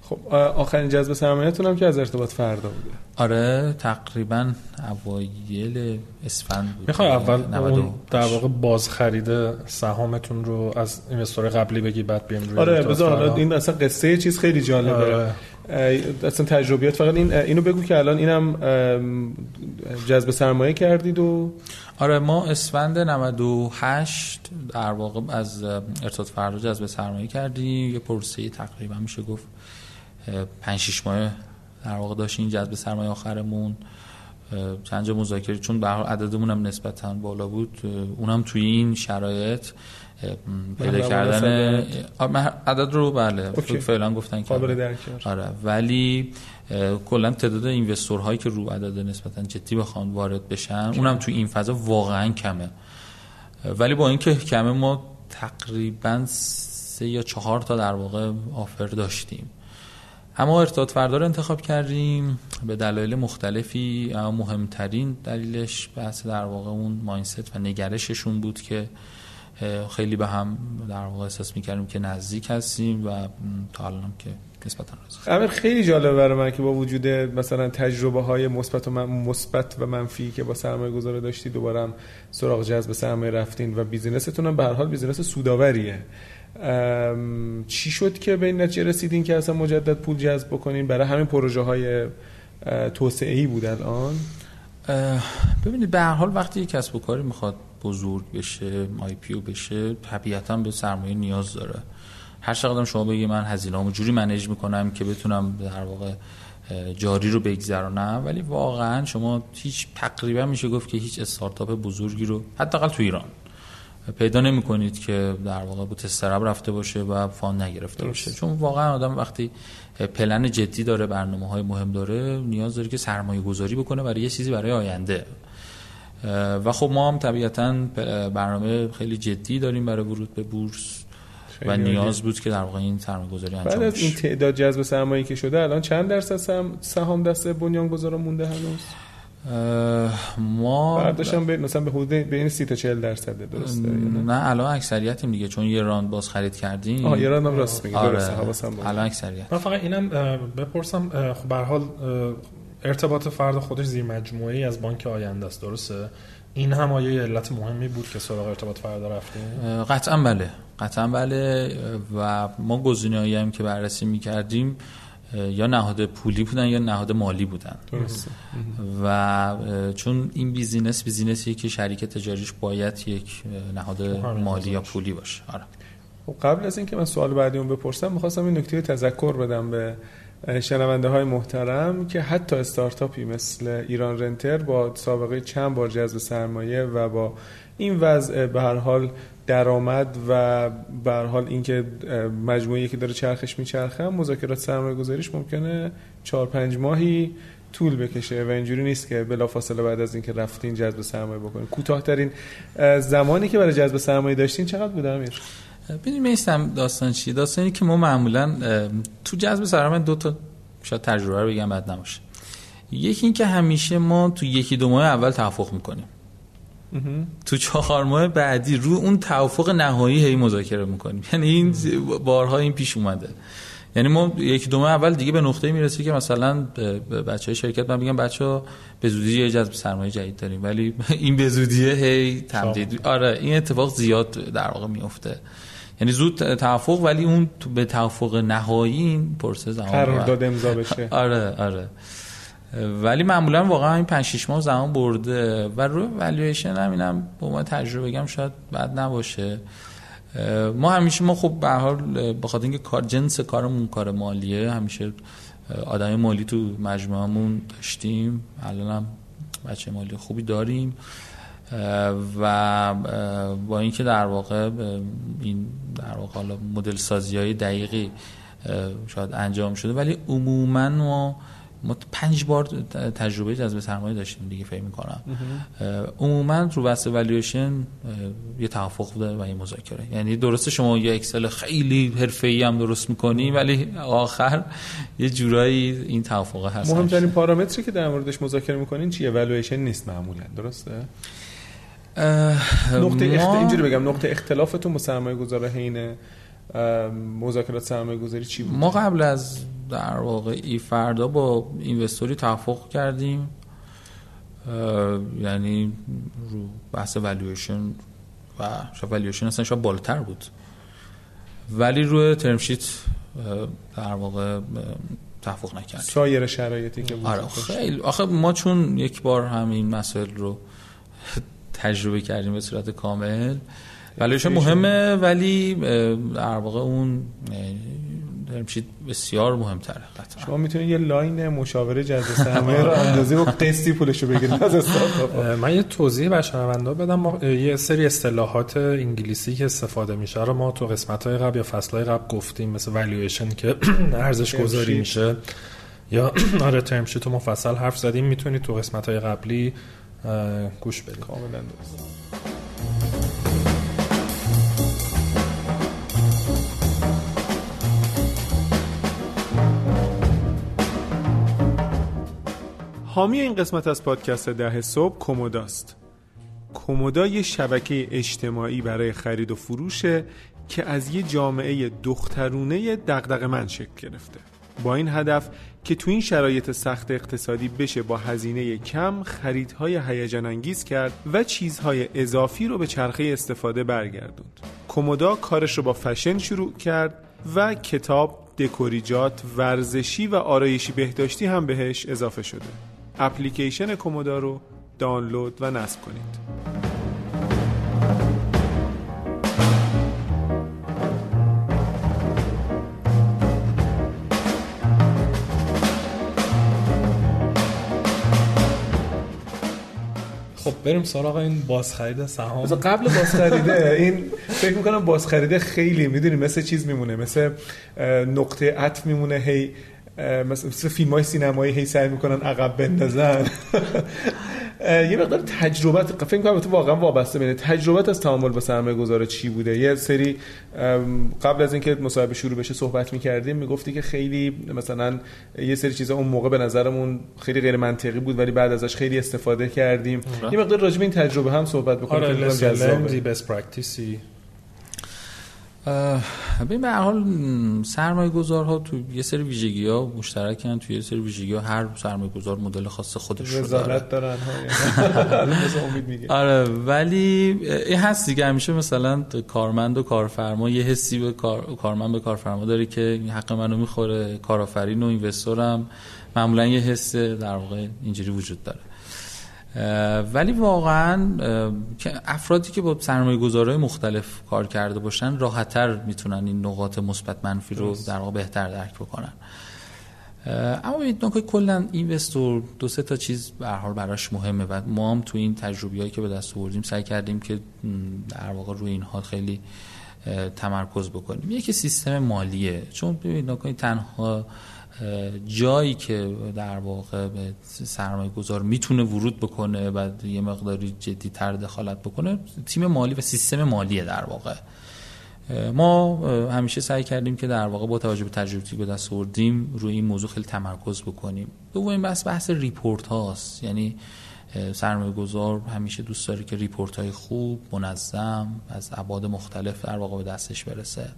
خب آخرین جذب سرمایه‌تون هم که از ارتباط فردا بوده. آره تقریبا اوایل اسفند بود. می‌خوای اول اون در واقع باز خرید سهامتون رو از اینوستور قبلی بگی بعد بیم روی آره بذار حالا این اصلا قصه چیز خیلی جالبه. آره. اصلا تجربیات فقط این اینو بگو که الان اینم جذب سرمایه کردید و آره ما اسفند 98 در واقع از ارتباط فردا جذب سرمایه کردیم. یه پروسه تقریبا میشه گفت. 5 6 ماه در واقع داشت این جذب سرمایه آخرمون. چند جا مذاکره چون به عددمون هم نسبتا بالا بود. اونم توی این شرایط پیدا کردن عدد رو بله فعلا گفتن که آره. ولی کلا تعداد اینوستور هایی که رو عدد نسبتا جدی بخوان وارد بشن اونم توی این فضا واقعا کمه. ولی با اینکه کمه ما تقریبا سه یا چهار تا در واقع آفر داشتیم. اما ارتباط فردار انتخاب کردیم به دلایل مختلفی اما مهمترین دلیلش بحث در واقع اون ماینست و نگرششون بود که خیلی به هم در واقع احساس می‌کردیم که نزدیک هستیم و تا الان که نسبتا راضی. خیلی جالبه برای من که با وجود مثلا تجربه های مثبت و مثبت و منفی که با سرمایه گذاره داشتی دوباره سراغ جذب سرمایه رفتین و business تون هم به هر حال business سوداوریه. چی شد که به این نتیجه رسیدین که اصلا مجدد پول جذب بکنین؟ برای همین پروژه های توسعه ای بود الان. ببینید به هر حال وقتی کسب و کاری می‌خواد بزرگ بشه IPO بشه طبیعتا به سرمایه نیاز داره. هر چقدر شما بگی من هزینه‌امو جوری manage می‌کنم که بتونم در واقع جاری رو بگذرانم ولی واقعا شما هیچ تقریبا میشه گفت که هیچ استارتاپ بزرگی رو حداقل تو ایران پیدا نمی کنید که در واقع با تسترب رفته باشه و فان نگرفته باشه. چون واقعا آدم وقتی پلن جدی داره برنامه های مهم داره نیاز داره که سرمایه گذاری بکنه برای یه چیزی برای آینده. و خب ما هم طبیعتا برنامه خیلی جدی داریم برای ورود به بورس و نیاز بود که در واقع این سرمایه گذاری انجام بعد از این تعداد جذب سرمایه که شده الان چند درصد سهام دست بنیانگذارا مونده هنوز؟ ما برداشتم به مثلا به حدود بین 30 تا 40 درصد درسته؟ نه الان اکثریتیم دیگه چون یه راند باز خرید کردیم. آه یه راند هم راست میگی آره. درسته الان اکثریت. من فقط اینم بپرسم خب به حال ارتباط فرد خودش زیر مجموعه ای از بانک آینده است درسته؟ این هم آیه علت مهمی بود که سراغ ارتباط فرد رفتیم. قطعا بله قطعا بله و ما گزینه‌ای هم که بررسی می‌کردیم یا نهاد پولی بودن یا نهاد مالی بودن درسته. و چون این business business یه که شریک تجاریش باید یک نهاد مالی یا پولی باشه آره. خب قبل از اینکه من سوال بعدی اون بپرسم می‌خواستم این نکته تذکر بدم به شنونده های محترم که حتی استارتاپی مثل ایران رنتر با سابقه چند بار جذب سرمایه و با این وضع به هر حال درآمد و به حال اینکه مجموعه که داره چرخش میچرخه مذاکرات سرمایه گذاریش ممکنه 4 5 ماهی طول بکشه و اینجوری نیست که بلافاصله بعد از اینکه رفتین جذب سرمایه بکنین. کوتاهترین زمانی که برای جذب سرمایه داشتین چقدر بود امیر؟ ببین میستم داستان چیه؟ داستانی که ما معمولا تو جذب سرمایه دو تا شاید تجربه رو بگم بعد نباشه. یکی اینکه همیشه ما تو یکی دو ماه اول توافق می‌کنیم. تو چهار ماه بعدی رو اون توافق نهایی هی مذاکره می‌کنیم. یعنی این بارها این پیش اومده. یعنی ما یک دو ماه اول دیگه به نقطه می‌رسه که مثلا بچه های شرکت من میگم بچه ها به زودی یه جذب سرمایه جدید داریم. ولی [LAUGHS] این به زودیه هی تمدید. آره این اتفاق زیاد در واقع میفته یعنی زود توافق ولی اون به توافق نهایی این پرسه زمان قرارداد امضا بشه. [LAUGHS] آره آره. ولی معمولا واقعا این 5 6 ماه زمان برده و روی والویشن هم اینم با ما تجربه بگم شاید بد نباشه. ما همیشه ما خب به حال بخاطر اینکه کار جنس کارمون کار مالیه همیشه آدم مالی تو مجموعمون داشتیم. الان هم بچه مالی خوبی داریم. و با اینکه در واقع این در واقع مدل سازی های دقیقی شاید انجام شده ولی عموما ما ما پنج بار تجربه جذب سرمایه داشتیم دیگه فکر می‌کنم. عموما رو بحث والویشن یه توافق بوده و یه مذاکره. یعنی درسته شما یه اکسل خیلی حرفه‌ای هم درست می‌کنی ولی آخر یه جورایی این توافق هست. مهمترین پارامتری که در موردش مذاکره می‌کنین چیه؟ والویشن نیست معمولا درسته؟ نقطه ما... اینجوری بگم نقطه اختلافتون با سرمایه گذاره حین مذاکرات سرمایه گذاری چی بود؟ ما قبل از در واقع ای فردا با investor ی توافق کردیم. یعنی رو بحث والویشن و شاید والویشن اصلا شاید بالاتر بود. ولی روی term sheet در واقع توافق نکردیم. سایر شرایطی که بود آره خیلی. آخه ما چون یک بار همین مسائل رو تجربه کردیم به صورت کامل والویشن مهمه ولی در واقع اون term sheet بسیار مهمتره قطعا. شما می‌تونید یه line مشاوره جذب سرمایه راه اندازی و قسطی پولش رو بگیرید از من یه توضیح به شنوندا بدم. ما یه سری اصطلاحات انگلیسی که استفاده میشه رو ما تو قسمت های قبل یا فصل های قبل گفتیم مثل والویشن که [CLEARS THROAT] ارزش گذاری میشه. یا [CLEARS THROAT] آره term sheet مفصل حرف زدیم. می‌تونید تو قسمت های قبلی گوش بدید. کاملا درست. حامی این قسمت از پادکست ده صبح کوموداست کومودا یه شبکه اجتماعی برای خرید و فروشه که از یه جامعه دخترونه دغدغه من شکل گرفته با این هدف که تو این شرایط سخت اقتصادی بشه با هزینه کم خریدهای هیجان انگیز کرد و چیزهای اضافی رو به چرخه استفاده برگردوند. کومودا کارش رو با فشن شروع کرد و کتاب، دکوریجات، ورزشی و آرایشی بهداشتی هم بهش اضافه شده. اپلیکیشن کومودا رو دانلود و نصب کنید. خب بریم سراغ این بازخرید سهام قبل بازخریده این فکر می‌کنم بازخریده خیلی می‌دونی مثل چیز میمونه مثل نقطه عطف میمونه هی مثل فیلم های سینمایی هی سعی می‌کنن عقب بندازن. [LAUGHS] یه مقدار تجربت فکر کنم تو واقعا وابسته بینه تجربت از تعامل با سرمایه گذار چی بوده؟ یه سری قبل از اینکه مصاحبه شروع بشه صحبت می‌کردیم می‌گفتی که خیلی مثلا یه سری چیزا اون موقع به نظرمون خیلی غیر منطقی بود ولی بعد ازش خیلی استفاده کردیم. یه مقدار راجع به این تجربه هم صحبت بکنیم. آره ببین به هر حال سرمایه گذارها تو یه سری ویژگی ها مشترکن تو یه سری ویژگی ها هر سرمایه گذار مدل خاص خودش رو داره. دارن. [LAUGHS] آره ولی این هست دیگه. همیشه مثلا کارمند و کارفرما یه حسی به کار... کارمند به کارفرما داره که حق منو می‌خوره کارآفرین و اینوستورم معمولا یه حس در واقع اینجوری وجود داره. ولی واقعا افرادی که با سرمایه گذارهای مختلف کار کرده باشن راحتتر می‌تونن این نقاط مثبت منفی رو در واقع بهتر درک بکنن. اما ببینید نکته کلا اینوستور دو سه تا چیز به حال براش مهمه و ما هم تو این تجربیایی که به دست آوردیم سعی کردیم که در واقع روی اینها خیلی تمرکز بکنیم. یکی سیستم مالیه. چون ببینید نکته تنها جایی که در واقع به سرمایه گذار می‌تونه ورود بکنه و یه مقداری جدی تر دخالت بکنه تیم مالی و سیستم مالیه در واقع. ما همیشه سعی کردیم که در واقع با توجه به تجربتی به دست آوردیم روی این موضوع خیلی تمرکز بکنیم. دومین بحث بحث report هاست. یعنی سرمایه گذار همیشه دوست داره که report های خوب منظم از ابعاد مختلف در واقع به دستش برسه.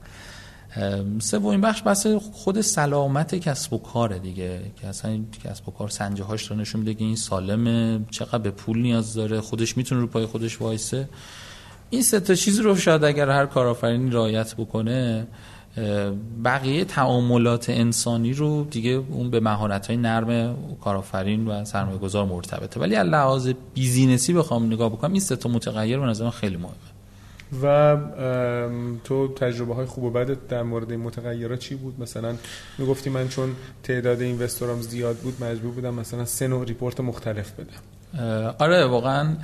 سومین بخش بحث خود سلامت کسب و کار دیگه که اصلا این کسب و کار سنجه هاش رو نشون میده که این سالمه چقدر به پول نیاز داره خودش می‌تونه رو پای خودش وایسه. این سه تا چیز رو شاید اگر هر کارآفرینی رعایت بکنه بقیه تعاملات انسانی رو دیگه اون به مهارت های نرم کارآفرین و سرمایه گذار مرتبطه. ولی از لحاظ business ی بخوام نگاه بکنم این سه تا متغیر به نظر خیلی مهمه. و تو تجربه های خوب و بد در مورد این متغیرات چی بود؟ مثلا می‌گفتی من چون تعداد investor ام زیاد بود مجبور بودم مثلا سه نوع report مختلف بدم. آره واقعا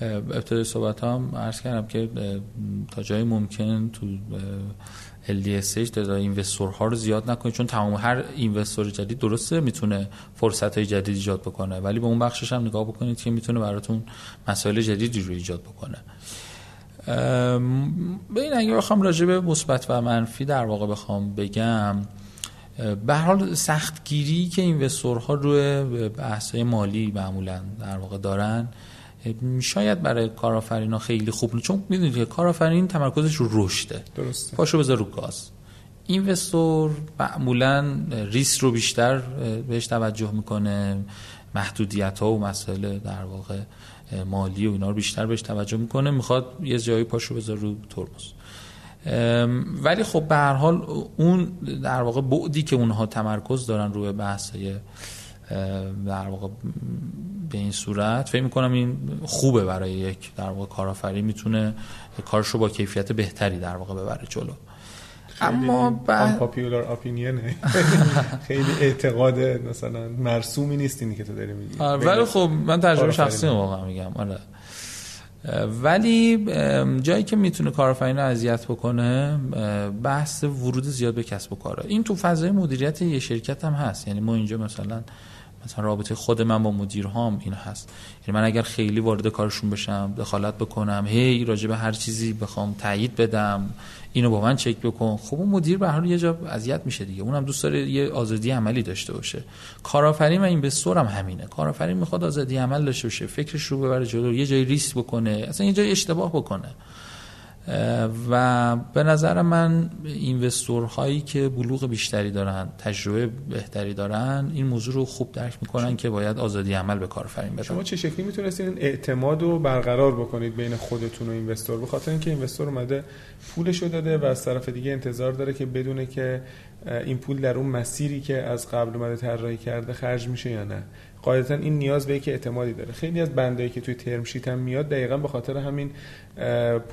ابتدای صحبت هم عرض کردم که تا جای ممکن تو LDSH تعداد ها رو زیاد نکنید چون تمام هر اینوستور جدید درسته می‌تونه فرصت های جدید ایجاد بکنه ولی به اون بخشش هم نگاه بکنید که می‌تونه براتون مسائل جدیدی رو ایجاد بکنه. به این اگه بخوام راجع به مثبت و منفی در واقع بخوام بگم به حال سختگیری که اینوستورها روی بحث‌های مالی معمولا در واقع دارن شاید برای کارآفرینا خیلی خوب چون می‌دونید که کارآفرین تمرکزش رو رشده. درسته. پاشو بذار رو گاز. اینوستور معمولا ریس رو بیشتر بهش توجه می‌کنه محدودیت ها و مسائل در واقع مالی و اینا رو بیشتر بهش توجه می‌کنه می‌خواد یه جایی پاشو بذار رو ترمز. ولی خب به هر حال اون در واقع بعدی که اونها تمرکز دارن روی بحثای در واقع به این صورت فکر می‌کنم این خوبه برای یک در واقع کارآفرین می‌تونه کارش رو با کیفیت بهتری در واقع ببره جلو. اما بعد پاپیولار اپینین [LAUGHS] خیلی اعتقاد مثلا مرسومی نیست اینی که تو داری میگی. ولی خب من تجربه شخصی واقعا میگم آره. ولی جایی که می‌تونه کارآفرین رو اذیت بکنه بحث ورود زیاد به کسب و کاره. این تو فضای مدیریت یه شرکت هم هست. یعنی ما اینجا مثلا مثلا رابطه خود من با مدیرهام این هست. یعنی من اگر خیلی وارد کارشون بشم دخالت بکنم هی راجع به هر چیزی بخوام تایید بدم اینو با من چک بکن. خب اون مدیر به هر یه جا اذیت میشه دیگه. اونم دوست داره یه آزادی عملی داشته باشه. کارآفرین و این به هم همینه. کارآفرین می‌خواد آزادی عمل داشته باشه. فکرش رو ببره جلو یه جای ریسک بکنه اصلا یه جای اشتباه بکنه. و به نظر من اینوستور هایی که بلوغ بیشتری دارن تجربه بهتری دارن این موضوع رو خوب درک می‌کنن که باید آزادی عمل به کارفرین بدن. شما چه شکلی می‌تونستین اعتماد رو برقرار بکنید بین خودتون و اینوستور؟ به خاطر اینکه اینوستور اومده پولش داده و از طرف دیگه انتظار داره که بدونه که این پول در اون مسیری که از قبل اومده طراحی کرده خرج میشه یا نه. قاعدتا این نیاز به که اعتمادی داره. خیلی از بندایی که توی ترم شیت هم میاد دقیقا به خاطر همین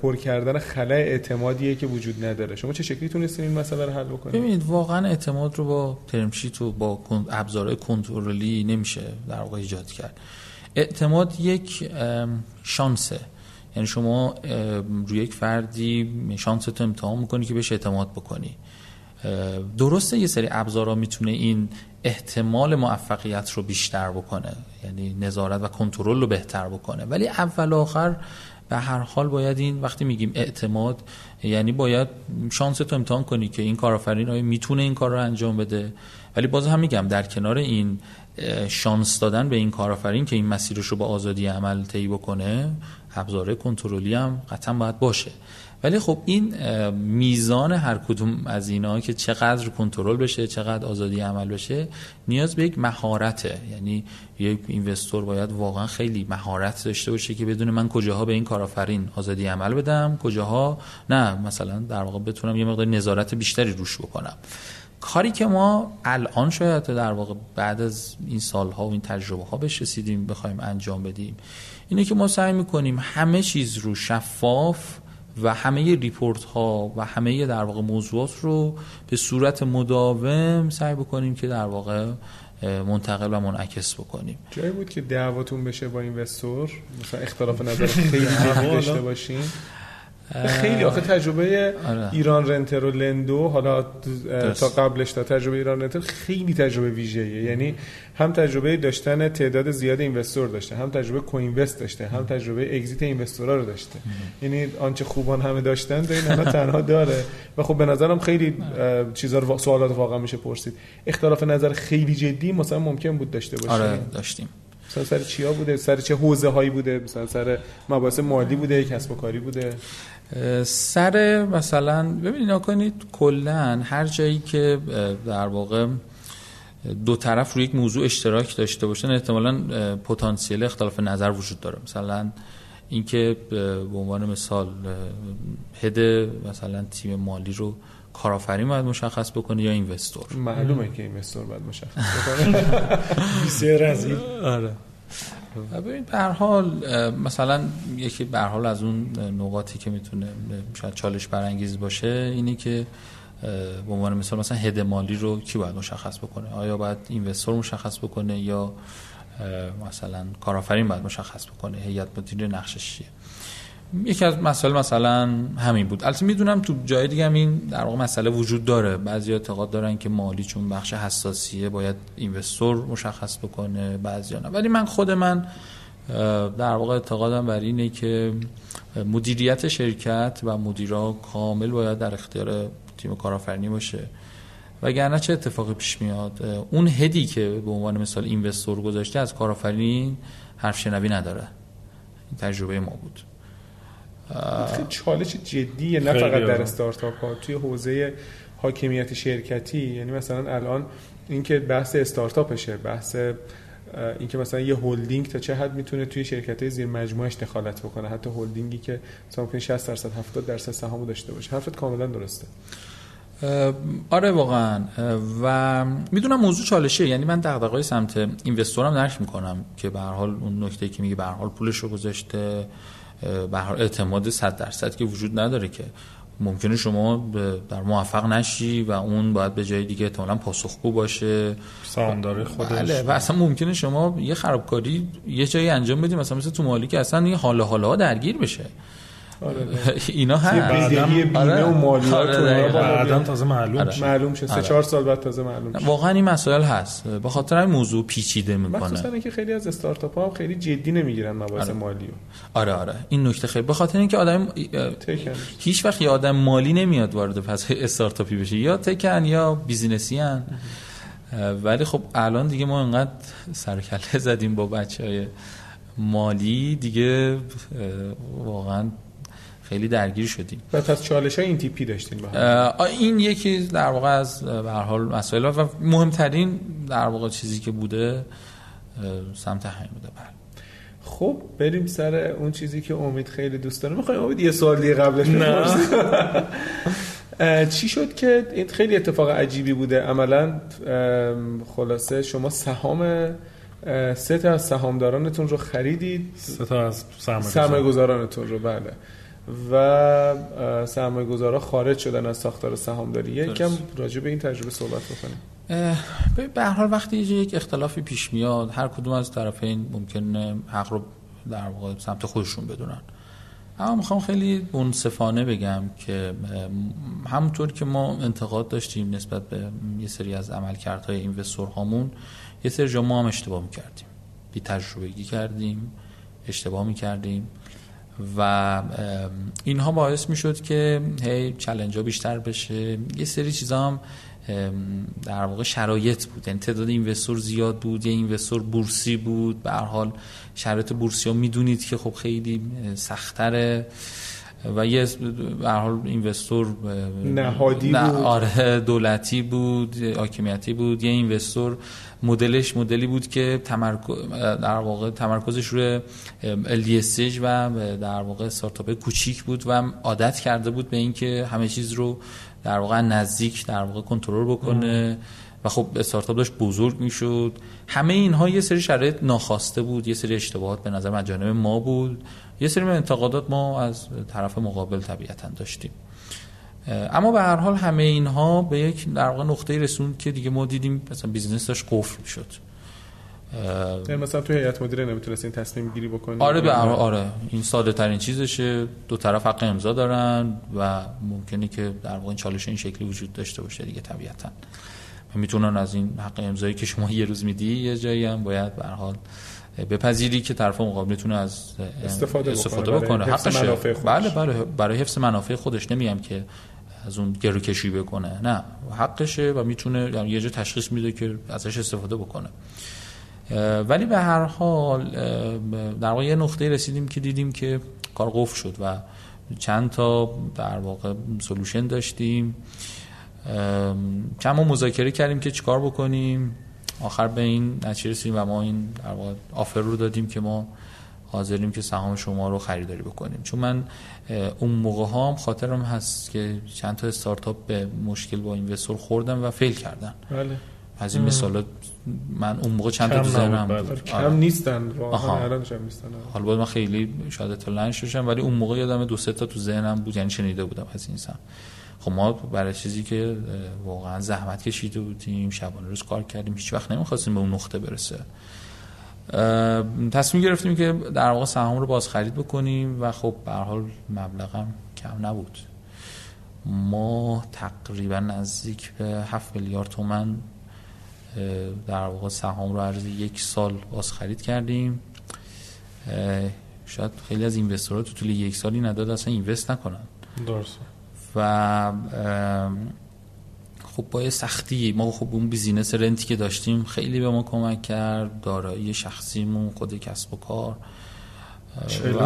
پر کردن خلای اعتمادیه که وجود نداره. شما چه شکلی تونستین این مسئله رو حل بکنید ببینید واقعا اعتماد رو با ترم شیت و با ابزارهای کنترلی نمیشه در واقع ایجاد کرد. اعتماد یک شانسه. یعنی شما روی یک فردی شانس تو امتحان می‌کنی که بهش اعتماد بکنی. درسته یه سری ابزارها می‌تونه این احتمال موفقیت رو بیشتر بکنه. یعنی نظارت و کنترل رو بهتر بکنه. ولی اول آخر به هر حال باید این وقتی میگیم اعتماد یعنی باید شانس تو امتحان کنی که این کارآفرین آیا می‌تونه این کار رو انجام بده. ولی باز هم میگم در کنار این شانس دادن به این کارآفرین که این مسیرش رو با آزادی عمل طی بکنه ابزار کنترلی هم قطعا باید باشه. ولی خب این میزان هر کدوم از اینا که چقدر کنترل بشه چقدر آزادی عمل بشه نیاز به یک مهارته. یعنی یک اینوستور باید واقعا خیلی مهارت داشته باشه که بدون من کجاها به این کارآفرین آزادی عمل بدم کجاها نه. مثلا در واقع بتونم یه مقدار نظارت بیشتری روش بکنم. کاری که ما الان شاید در واقع بعد از این سالها و این تجربه ها بهش رسیدیم بخوایم انجام بدیم اینه که ما سعی می‌کنیم همه چیز رو شفاف و همه ریپورت ها و همه در واقع موضوعات رو به صورت مداوم سعی بکنیم که در واقع منتقل و منعکس بکنیم. جایی بود که دعواتون بشه با اینوستور؟ مثلا اختلاف نظر خیلی [LAUGHS] داشته باشین. خیلی آخه تجربه آره. ایران رنتر و لندو حالا تا قبلش تا تجربه ایران رنتر خیلی تجربه ویژه‌ایه. یعنی هم تجربه داشتن تعداد زیاد اینوستور داشته هم تجربه کوینوست داشته هم تجربه اگزیت اینوستورا رو داشته. یعنی آنچه خوبان همه داشتن این همه تنها داره. و خب به نظرم خیلی چیزا رو سوالات واقعا میشه پرسید. اختلاف نظر خیلی جدی مثلا ممکن بود داشته باشه آره داشتیم. مثلا سر چیا بوده؟ سر چه حوزه هایی بوده؟ مثلا سر مباحث مالی بوده کسب و کاری بوده؟ سر مثلا ببینید نکنید کلا هر جایی که در واقع دو طرف روی یک موضوع اشتراک داشته باشن احتمالا پتانسیل اختلاف نظر وجود داره. مثلا اینکه به عنوان مثال هد مثلا تیم مالی رو کارآفرین باید مشخص بکنه یا اینوستور. معلومه که اینوستور باید مشخص بکنه. [LAUGHS] بسیار آره. ببین به حال مثلا یکی به حال از اون نقاطی که می‌تونه شاید چالش برانگیز باشه اینه که به عنوان مثال مثلا هد مالی رو کی باید مشخص بکنه؟ آیا باید اینوستور مشخص بکنه یا مثلا کارآفرین باید مشخص بکنه؟ هیئت مدیره نقشش چیه؟ یکی از مسائل مثلا همین بود. البته می‌دونم تو جای دیگه هم این در واقع مسئله وجود داره. بعضی اعتقاد دارن که مالی چون بخش حساسیه باید اینوستور مشخص بکنه بعضی نه. ولی من خود من در واقع اعتقادم بر اینه که مدیریت شرکت و مدیرا کامل باید در اختیار تیم کارآفرینی باشه. وگرنه چه اتفاقی پیش میاد؟ اون هدی که به عنوان مثال اینوستور گذاشته از کارآفرین حرف شنوی نداره. این تجربه ما بود. خیلی چالش جدیه نه فقط در استارتاپ ها. توی حوزه حاکمیت شرکتی یعنی مثلا الان اینکه بحث استارتاپشه بحث اینکه مثلا یه هلدینگ تا چه حد می‌تونه توی شرکت های زیر مجموعش دخالت بکنه. حتی هلدینگی که مثلا ممکن 60 درصد 70 درصد سهامو داشته باشه. حرفت کاملا درسته. آره واقعا. و می‌دونم موضوع چالشه یعنی من دغدغه‌های سمت اینوستورم درک می‌کنم که به هر حال اون نکته که میگه به هر حال پولش رو گذاشته. به اعتماد 100 درصد که وجود نداره که ممکنه شما در موفق نشی و اون باید به جای دیگه احتمالاً پاسخگو باشه. سهامدار خودش. بله و اصلا ممکنه شما یه خرابکاری یه جایی انجام بدیم مثلا مثل تو مالی که اصلا یه حال حالا درگیر بشه. [LAUGHS] اینا هم بدهی بیمه آره. و مالیات آره بعدم تازه معلوم آره. معلوم شه سه چهار سال بعد تازه معلوم شه واقعا این مسائل هست. به خاطر این موضوع پیچیده می‌کنه. مخصوصا اینکه خیلی از استارتاپ ها خیلی جدی نمی‌گیرن مباحث آره. مالی آره آره. این نکته خیلی به خاطر اینکه آدم هیچ وقت یه آدم مالی نمیاد وارد پس استارتاپی بشه. یا تکن یا بیزینسی ان ولی خب الان دیگه ما انقدر سرکله [LAUGHS] زدیم با بچه های مالی. دیگه واقعا خیلی درگیر شدیم. و پس چالش های این تیپی داشتیم این یکی در واقع از به حال مسائل و مهمترین در واقع چیزی که بوده سمت همین بوده. بله. خب بریم سر اون چیزی که امید خیلی دوست داره. می‌خوایم امید یه سوال دیگه قبلش چی شد که این خیلی اتفاق عجیبی بوده؟ عملا خلاصه شما سهام سه تا از سهامدارانتون رو خریدید. سه تا از سرمایه گذارانتون رو بله. و سرمایه گذارا خارج شدن از ساختار سهامداری. یکم راجع به این تجربه صحبت بکنیم. به هر حال وقتی یک اختلافی پیش میاد هر کدوم از طرفین ممکنه حق رو در واقع سمت خودشون بدونن. اما می‌خوام خیلی منصفانه بگم که همونطور که ما انتقاد داشتیم نسبت به یه سری از عملکردهای اینوستور هامون یه سری جا ما هم اشتباه می‌کردیم. بی تجربگی کردیم اشتباه می‌کردیم. و اینها باعث می‌شد که هی چلنج ها بیشتر بشه. یه سری چیزا هم در واقع شرایط بود. یعنی تعداد اینوستور زیاد بود یه اینوستور بورسی بود. به هر حال شرایط بورسی ها می‌دونید که خب خیلی سختره و یه به حال اینوستور نهادی بود. آره دولتی بود حاکمیتی بود. یه اینوستور مدلش مدلی بود که تمرکز در واقع تمرکزش روی LDSH و در واقع استارتاپ کوچیک بود و عادت کرده بود به اینکه همه چیز رو در واقع نزدیک در واقع کنترل بکنه. و خب استارتاپ داشت بزرگ می‌شد. همه اینها یه سری شرایط ناخواسته بود یه سری اشتباهات به نظر من ما بود. یه سری انتقادات ما از طرف مقابل طبیعتا داشتیم. اما به هر حال همه اینها به یک در واقع نقطه رسوند که دیگه ما دیدیم مثلا business داشت قفل شد یعنی مثلا توی هیئت مدیره نمی‌تونست این تصمیم گیری بکنه؟ آره به آره. این ساده ترین چیزشه. دو طرف حق امضا دارن و ممکنه که در واقع این چالش این شکلی وجود داشته باشه دیگه طبیعتا. می‌تونن از این حق امضایی که شما یه روز میدی یه جایی هم باید به حال بپذیری که طرف مقابل می‌تونه از استفاده, استفاده بکنه, حقشه. بله بله برای حفظ منافع خودش. نمیگم که از اون گرو کشی بکنه. نه. حقشه و می‌تونه یعنی یه جا تشخیص میده که ازش استفاده بکنه. ولی به هر حال در واقع یه نقطه رسیدیم که دیدیم که کار قفل شد و چند تا در واقع سلوشن داشتیم. چند ما مذاکره کردیم که چیکار بکنیم. آخر به این نتیجه رسیدیم و ما این آفر رو دادیم که ما حاضریم که سهام شما رو خریداری بکنیم چون من اون موقع ها هم خاطرم هست که چند تا استارتاپ به مشکل با اینوستور خوردن و فیل کردن بله. از این مثالات من اون موقع چند تا تو ذهنم بود. کم نیستن الان نیستن حالا بود من خیلی شاید اطلاع نشدم ولی اون موقع یادم دو سه تا تو ذهنم بود یعنی شنیده بودم از این سم. خب ما برای چیزی که واقعا زحمت کشیده بودیم شبانه روز کار کردیم هیچ وقت نمی‌خواستیم به اون نقطه برسه. تصمیم گرفتیم که در واقع سهام رو باز خرید بکنیم و خب به حال مبلغم کم نبود. ما تقریبا نزدیک به 7 میلیارد تومن در واقع سهام رو عرض یک سال باز خرید کردیم. شاید خیلی از investor ها تو طول یک سالی نداد اصلا invest نکنن. درست و خب با سختی ما خب اون business rent ی که داشتیم خیلی به ما کمک کرد دارایی شخصیمون خود کسب و کار. و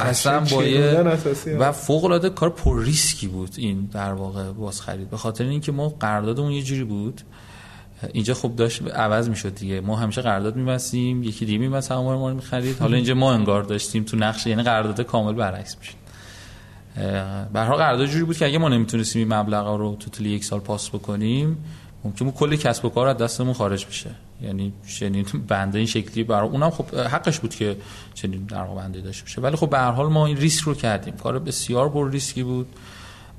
اصلا باید و فوق العاده کار پر ریسکی بود این در واقع باز خرید. به خاطر اینکه ما قراردادمون یه جوری بود اینجا خب داشت عوض می‌شد دیگه. ما همیشه قرارداد میبستیم یکی دیگه میبست همه ما رو می‌خرید. حالا اینجا ما انگار داشتیم تو نقش یعنی قرارداد کامل برعکس می‌شد. به هر قرارداد جوری بود که اگه ما نمی‌تونستیم این مبلغ رو تو طول یک سال پاس بکنیم ممکن بود کلی کسب و کار از دستمون خارج بشه. یعنی چنین بنده این شکلی برای اونم خب حقش بود که چنین در بنده داشته باشه. ولی خب به هر حال ما این ریسک رو کردیم. کار بسیار بر ریسکی بود.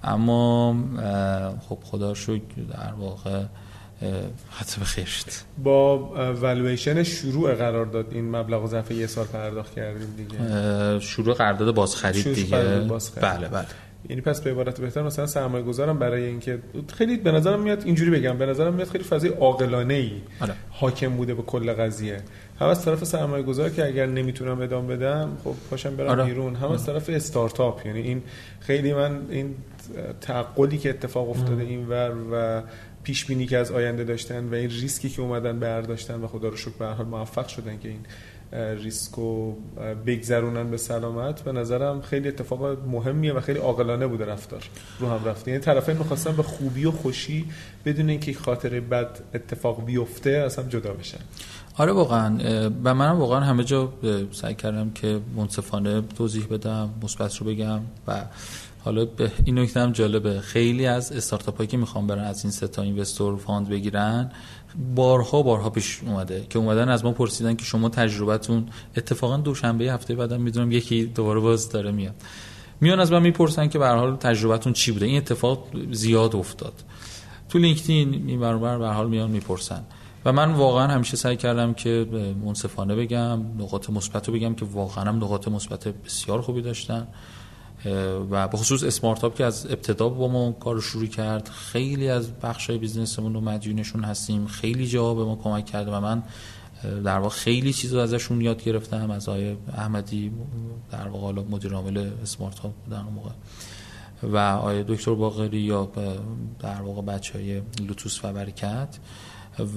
اما خب خدا شکر در واقع حتی به خیر شد با والویشن شروع قرارداد این مبلغ ظرف یه سال پرداخت کردیم دیگه. شروع قرارداد باز خرید دیگه. بله بله. یعنی پس به عبارت بهتر مثلا سرمایه گذارم برای اینکه خیلی به نظرم میاد اینجوری بگم به نظرم میاد خیلی فضای عاقلانه ای آره. حاکم بوده به کل قضیه. هم از طرف سرمایه گذار که اگر نمی‌تونم ادامه بدم خب پاشم برم آره. بیرون. هم از طرف استارتاپ یعنی این خیلی من این تعقلی که اتفاق افتاده این ور و پیش بینی که از آینده داشتن و این ریسکی که اومدن برداشتن و خدا رو شکر به حال موفق شدن که این ریسک و بگذرونن به سلامت به نظرم خیلی اتفاق مهمیه و خیلی عاقلانه بوده رفتار رو هم رفته یعنی طرفین می‌خواستن به خوبی و خوشی بدون اینکه خاطر بد اتفاق بیفته اصلا جدا بشن. آره واقعا و منم واقعا همه جا سعی کردم که منصفانه توضیح بدم مثبت رو بگم و حالا به این نکته هم جالبه. خیلی از استارتاپ هایی که می‌خوام برن از این سه تا investor fund بگیرن بارها بارها پیش اومده که اومدن از ما پرسیدن که شما تجربتون اتفاقا دوشنبه هفته بعدم می‌دونم یکی دوباره باز داره میاد. میان از من می‌پرسن که به حال تجربتون چی بوده. این اتفاق زیاد افتاد. تو لینکدین این برابر به حال میان می‌پرسن. و من واقعا همیشه سعی کردم که منصفانه بگم نقاط مثبت رو بگم که واقعا هم نقاط مثبت بسیار خوبی داشتن. و به خصوص اسمارت که از ابتدا با ما کار شروع کرد خیلی از بخش های بیزنسمون رو مدیونشون هستیم. خیلی جا به ما کمک کرده و من در واقع خیلی چیز رو ازشون یاد گرفتم از آقای احمدی در واقع مدیر عامل اسمارت بودن اون موقع. و آقای دکتر باقری یا در واقع بچه های لوتوس و برکت.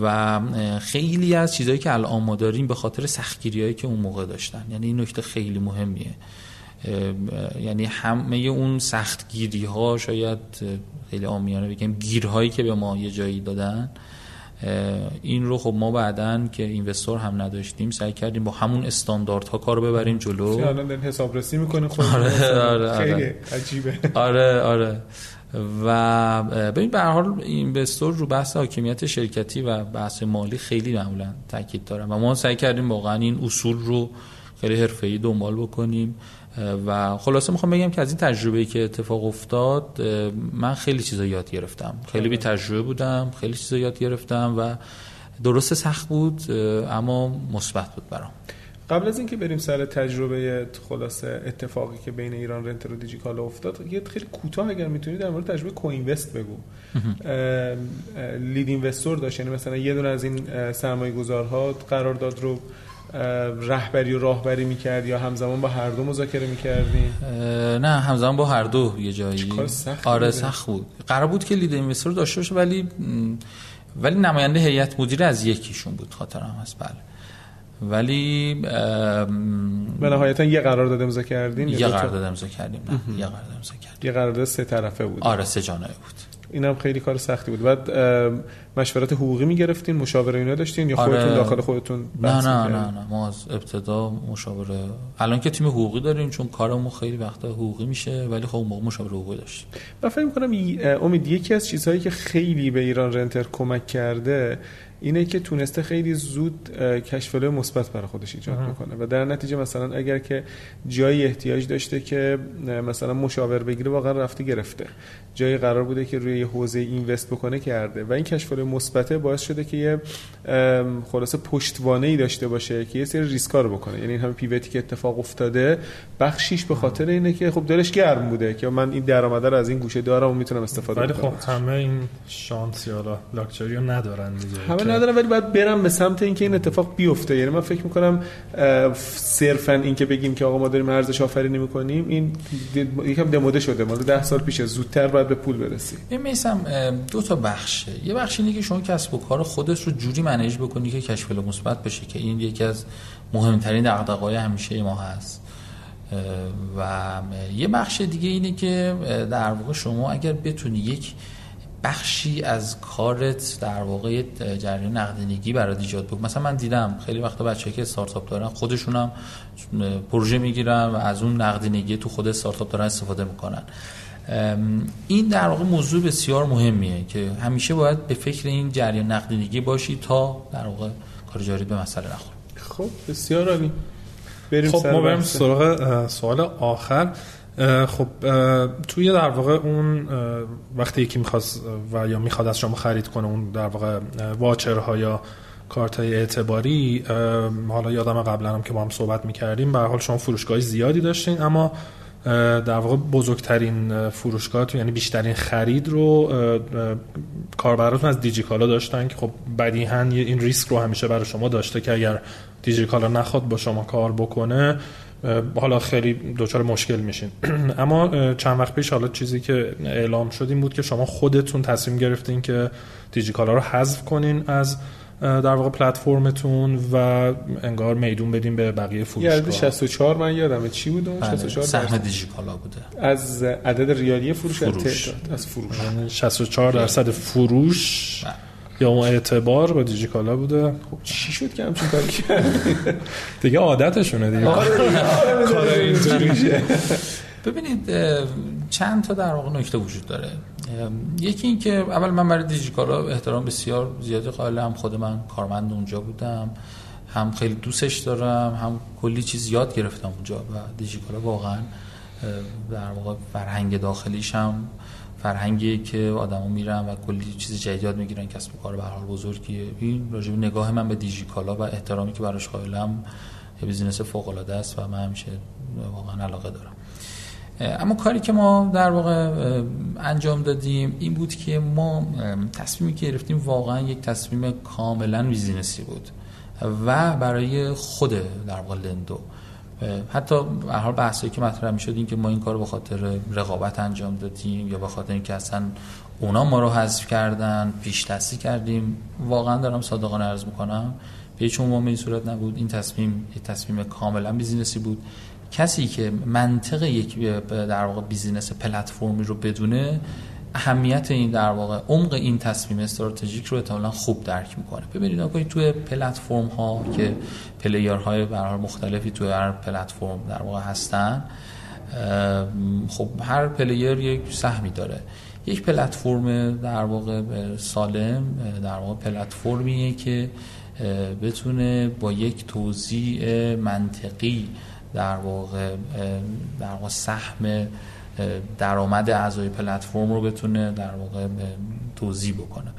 و خیلی از چیزهایی که الان ما داریم به خاطر سختگیری هایی که اون موقع داشتن. یعنی این نکته خیلی مهمیه. یعنی همه اون سختگیری ها شاید خیلی آمیانه بگم گیرهایی که به ما یه جایی دادن این رو خب ما بعدا که اینوستور هم نداشتیم سعی کردیم با همون استانداردها کار ببریم جلو. الان حسابرسی می‌کنه خود آره آره خیلی آره. عجیبه. آره آره. و ببین به هر حال اینوستور رو بحث حاکمیت شرکتی و بحث مالی خیلی معمولا تاکید دارن و ما سعی کردیم واقعا این اصول رو خیلی حرفه‌ای دنبال بکنیم. و خلاصه می‌خوام بگم که از این تجربه که اتفاق افتاد من خیلی چیزا یاد گرفتم. خیلی بی تجربه بودم خیلی چیزا یاد گرفتم و درست سخت بود اما مثبت بود برام. قبل از اینکه بریم سر تجربه خلاصه اتفاقی که بین ایران رنتر و دیجیکالا افتاد یه خیلی کوتاه اگر می‌تونید در مورد تجربه کوینوست بگو. لید اینوستور داشت یعنی مثلا یه دونه از این سرمایه گذارها قرارداد رو رهبری و راهبری می‌کرد یا همزمان با هر دو مذاکره می‌کردین؟ نه همزمان با هر دو یه جایی. سخت آره سخت بود. قرار بود که لید اینوستور داشته باشه ولی ولی نماینده هیئت مدیره از یکیشون بود خاطرم هست. بله. ولی به نهایتا یه قرار داده امضا کردیم یه قرار داده امضا کردیم نه. یه قرار داده امضا کردیم. یه قرار سه طرفه بود. آره سه جانبه بود. اینم خیلی کار سختی بود. بعد مشورت حقوقی می‌گرفتین مشاوره اینا داشتین یا خودتون آره. داخل خودتون نه نه نه نه. ما از ابتدا مشاوره الان که تیم حقوقی داریم چون کارمون خیلی وقتا حقوقی میشه ولی خب موقع مشاوره حقوقی داشتیم. من فکر می‌کنم امید یکی از چیزهایی که خیلی به ایران رنتر کمک کرده اینه که تونسته خیلی زود کشفله مثبت برای خودش ایجاد بکنه. و در نتیجه مثلا اگر که جایی احتیاج داشته که مثلا مشاور بگیره واقعا رفته گرفته. جایی قرار بوده که روی حوزه اینوست بکنه کرده. و این کشفله مثبت باعث شده که یه خلاصه پشتوانه ای داشته باشه که یه سری ریسکا رو بکنه. یعنی این همه پیوتی که اتفاق افتاده بخشیش به خاطر اینه که خب دلش گرم بوده که من این درآمد رو از این گوشه دارم و می‌تونم استفاده کنم ولی خب همه این شانس یا لاکچری ندارن دیگه. ندارم ولی باید برم به سمت اینکه این اتفاق بیفته. یعنی من فکر می‌کنم صرفا اینکه بگیم که آقا ما داریم ارزش آفرینی می‌کنیم این یکم دموده شده. مال 10 سال پیش زودتر باید به پول برسی این میسم دو تا بخشه. یه بخش اینه که شما کسب و کار خودت رو جوری منیج بکنی که کشف مثبت بشه که این یکی از مهمترین دغدغه‌های همیشه ما هست. و یه بخش دیگه اینه که در واقع شما اگر بتونی یک بخشی از کارت در واقع جریان نقدینگی برای ایجاد بکن مثلا من دیدم خیلی وقتا بچه‌ای که استارتاپ دارن خودشون هم پروژه می‌گیرن و از اون نقدینگی تو خود استارتاپ دارن استفاده می‌کنن. این در واقع موضوع بسیار مهمیه که همیشه باید به فکر این جریان نقدینگی باشی تا در واقع کار جاری به مسئله نخور. خب بسیار عالی. بریم خب ما بریم سراغ سوال آخر. خب توی در واقع اون وقتی یکی می‌خواست و یا می‌خواد از شما خرید کنه اون در واقع واچرها یا کارت های اعتباری حالا یادم قبلا هم که با هم صحبت می‌کردیم به حال شما فروشگاه زیادی داشتین اما در واقع بزرگترین فروشگاه یعنی بیشترین خرید رو کاربراتون از دیجیکالا داشتن که خب بدیهن این ریسک رو همیشه برای شما داشته که اگر دیجیکالا نخواد با شما کار بکنه حالا خیلی دچار مشکل میشین [CLEARS THROAT] اما چند وقت پیش حالا چیزی که اعلام شد این بود که شما خودتون تصمیم گرفتین که دیجیکالا رو حذف کنین از در واقع پلتفرمتون و انگار میدون بدیم به بقیه فروشگاه. یعنی 64 من یادمه. چی بود اون 64 سهم دیجیکالا بوده. از عدد ریالی فروش, فروش. از فروش. 64 یعنی درصد فروش. بله. یا اون اعتبار با دیجیکالا بوده؟ خب چی شد که همچین کاری کرد؟ [LAUGHS] دیگه عادتشونه دیگه. آره, آره، [LAUGHS] ببینید چند تا در واقع نکته وجود داره. یکی این که اول من برای دیجیکالا احترام بسیار زیادی قائلم خود من کارمند اونجا بودم. هم خیلی دوستش دارم هم کلی چیز یاد گرفتم اونجا و دیجیکالا واقعا در واقع فرهنگ داخلیش هم فرهنگی که آدما میرن و کلی چیز جدید یاد می‌گیرن کسب و کار به حال بزرگیه. این راجع نگاه من به دیجیکالا و احترامی که براش قائلم یه business فوق العاده است و من همیشه واقعا علاقه دارم. اما کاری که ما در واقع انجام دادیم این بود که ما تصمیمی که گرفتیم واقعا یک تصمیم کاملا business ی بود و برای خود در واقع لندو. حتی به حال بحثی که مطرح می‌شد این که ما این کار به خاطر رقابت انجام دادیم یا به خاطر اینکه اصلا اونا ما رو حذف کردن پیش دستی کردیم واقعا دارم صادقانه عرض می‌کنم به هیچ عنوان این صورت نبود. این تصمیم یک تصمیم کاملا business ی بود. کسی که منطق یک در واقع business پلتفرمی رو بدونه اهمیت این در واقع عمق این تصمیم استراتژیک رو احتمالاً خوب درک می‌کنه. ببینید آقای توی پلتفرم ها که player های به مختلفی توی هر پلتفرم در واقع هستن خب هر player یک سهمی داره. یک پلتفرم در واقع سالم در واقع پلتفرمیه که بتونه با یک توضیح منطقی در واقع در واقع سهم درآمد اعضای پلتفرم رو بتونه در واقع توضیح بکنه.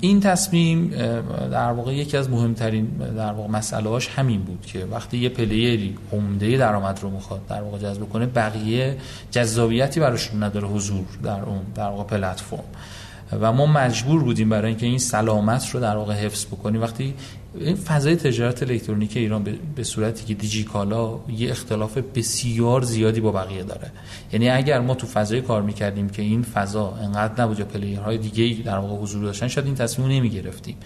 این تصمیم در واقع یکی از مهمترین در واقع مسئله همین بود که وقتی یه پلیری عمده درآمد رو می‌خواد در واقع جذب کنه بقیه جذابیتی براشون نداره حضور در اون در واقع پلتفرم. و ما مجبور بودیم برای اینکه این سلامت رو در واقع حفظ بکنیم. وقتی این فضای تجارت الکترونیک ایران به صورتی که دیجیکالا یه اختلاف بسیار زیادی با بقیه داره. یعنی اگر ما تو فضای کار می‌کردیم که این فضا انقدر نبود یا پلیرهای دیگه در واقع حضور داشتن شاید این تصمیم نمی گرفتیم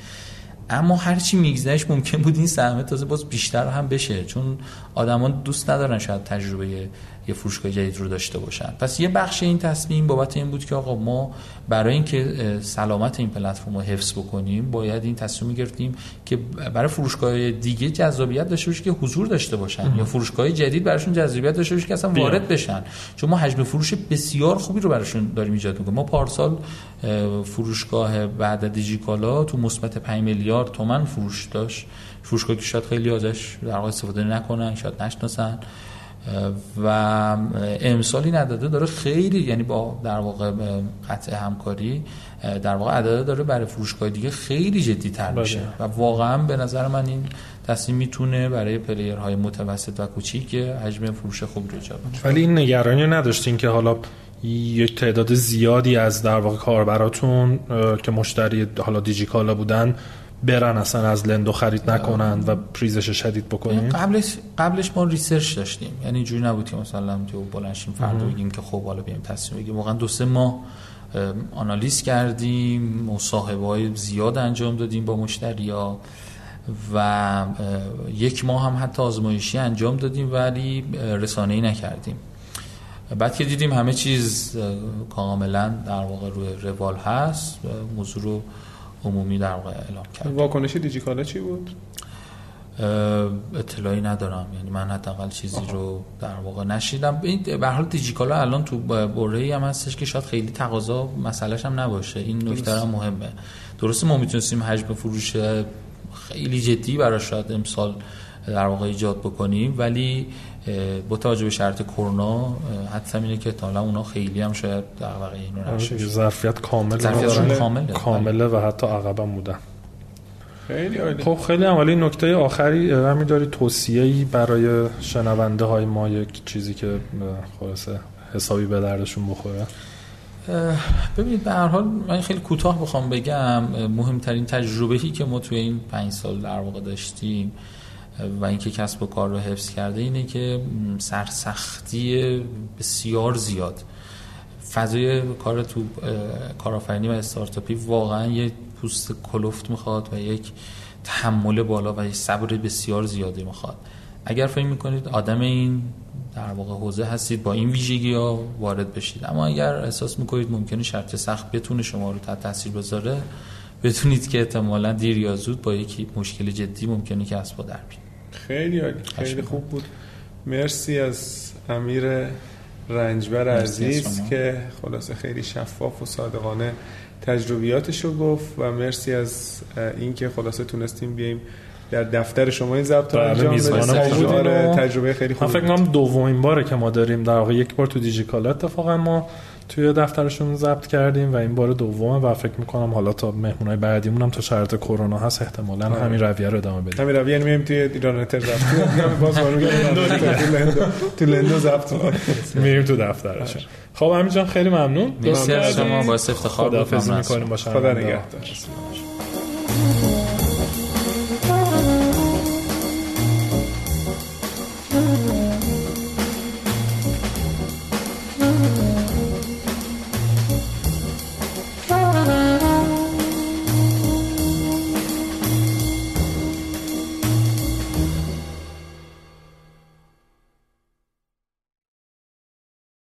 اما هرچی میگذشت ممکن بود این سهمه تازه باز بیشتر هم بشه چون آدمان دوست ندارن شاید تجربه یه فروشگاه جدید رو داشته باشن. پس یه بخش این تصمیم بابت این بود که آقا ما برای اینکه سلامت این پلتفرم رو حفظ بکنیم باید این تصمیم گرفتیم که برای فروشگاه دیگه جذابیت داشته باشه که حضور داشته باشن. یا فروشگاه جدید براشون جذابیت داشته باشه که اصلا وارد بشن. چون ما حجم فروش بسیار خوبی رو براشون داریم ایجاد می‌کنیم. ما پارسال فروشگاه بعد دیجیکالا تو مثبت 5 میلیارد تومن فروش داشت. فروشگاه که شاید خیلی ازش در واقع استفاده نکنن شاید نشناسن. و امسالی نداده داره خیلی یعنی با در واقع قطع همکاری در واقع عدده داره برای فروشگاه دیگه خیلی جدی تر بله. میشه. و واقعا به نظر من این تصمیم می‌تونه برای پلیرهای متوسط و کوچیک حجم فروش خوب رو ایجاد ولی این نگرانی نداشتین که حالا یک تعداد زیادی از در واقع کاربراتون که مشتری حالا دیجیکالا بودن برن اصلا از لندو خرید نکنن و ریزش شدید بکنیم؟ قبلش قبلش ما research داشتیم. یعنی اینجوری نبود که مثلا بلند شیم فردا بگیم که خب حالا بیایم تصمیم بگیریم. واقعا دو سه ماه آنالیز کردیم مصاحبه های زیاد انجام دادیم با مشتریا و یک ماه هم حتی آزمایشی انجام دادیم ولی رسانه‌ای نکردیم. بعد که دیدیم همه چیز کاملا در واقع روی روال هست موضوع رو عمومی در واقع اعلام کرد. واکنش دیجیکالا چی بود؟ اطلاعی ندارم. یعنی من حداقل چیزی رو در واقع نشیدم. به حال دیجیکالا الان تو برهه‌ای هم هستش که شاید خیلی تقاضا مسئلهش هم نباشه. این نکته هم مهمه. درسته ما می‌تونستیم حجم فروش خیلی جدی براش شاید امسال در واقع ایجاد بکنیم ولی با توجه به شرط کرونا حدس اینه که تا اونا خیلی هم شاید در واقع اینو نشه ظرفیت کامل کامله. کامله و حتی عقبم بودن. خیلی عالی. خب خیلی اولی نکته آخری همین داری توصیه‌ای برای شنونده های ما یک چیزی که خلاصه حسابی به دردشون بخوره. ببینید به هر حال من خیلی کوتاه بخوام بگم مهمترین تجربه‌ای که ما توی این پنج سال در واقع داشتیم و اینکه کسب و کار رو حفظ کرده اینه که سرسختی بسیار زیاد. فضای کار تو کارآفرینی و استارتاپی واقعا یه پوست کلفت می‌خواد و یک تحمل بالا و یک صبر بسیار زیادی می‌خواد. اگر فکر می‌کنید آدم این در واقع حوزه هستید با این ویژگی ها وارد بشید. اما اگر احساس می‌کنید ممکنه شرط سخت بتونه شما رو تحت تاثیر بذاره بدونید که احتمالا دیر یا زود با یکی مشکل جدی ممکنه که اسبا در خیلی عالی خیلی خوب بود. مرسی از امیر رنجبر عزیز که خلاصه خیلی شفاف و صادقانه تجربیاتش رو گفت و مرسی از اینکه خلاصه تونستیم بیایم در دفتر شما این ضبط رو بله، انجام بدیم. تجربه خیلی خوبی من فکر کنم دومین باره که ما داریم در واقع یک بار تو دیجیکالا اتفاقا ما توی دفترشون ضبط کردیم و این بار دومه و فکر می‌کنم حالا تا مهمونای بعدیمون هم تا شرط کرونا هست احتمالا همین رویه رو ادامه بدیم. همین رویه میایم توی ایران اتر ضبط [LAUGHS] باز تو لندو ضبط [LAUGHS] میریم تو دفترشون. خب همین جان خیلی ممنون. مرسی از شما با افتخار خداحافظی می‌کنیم با خدا نگهدار.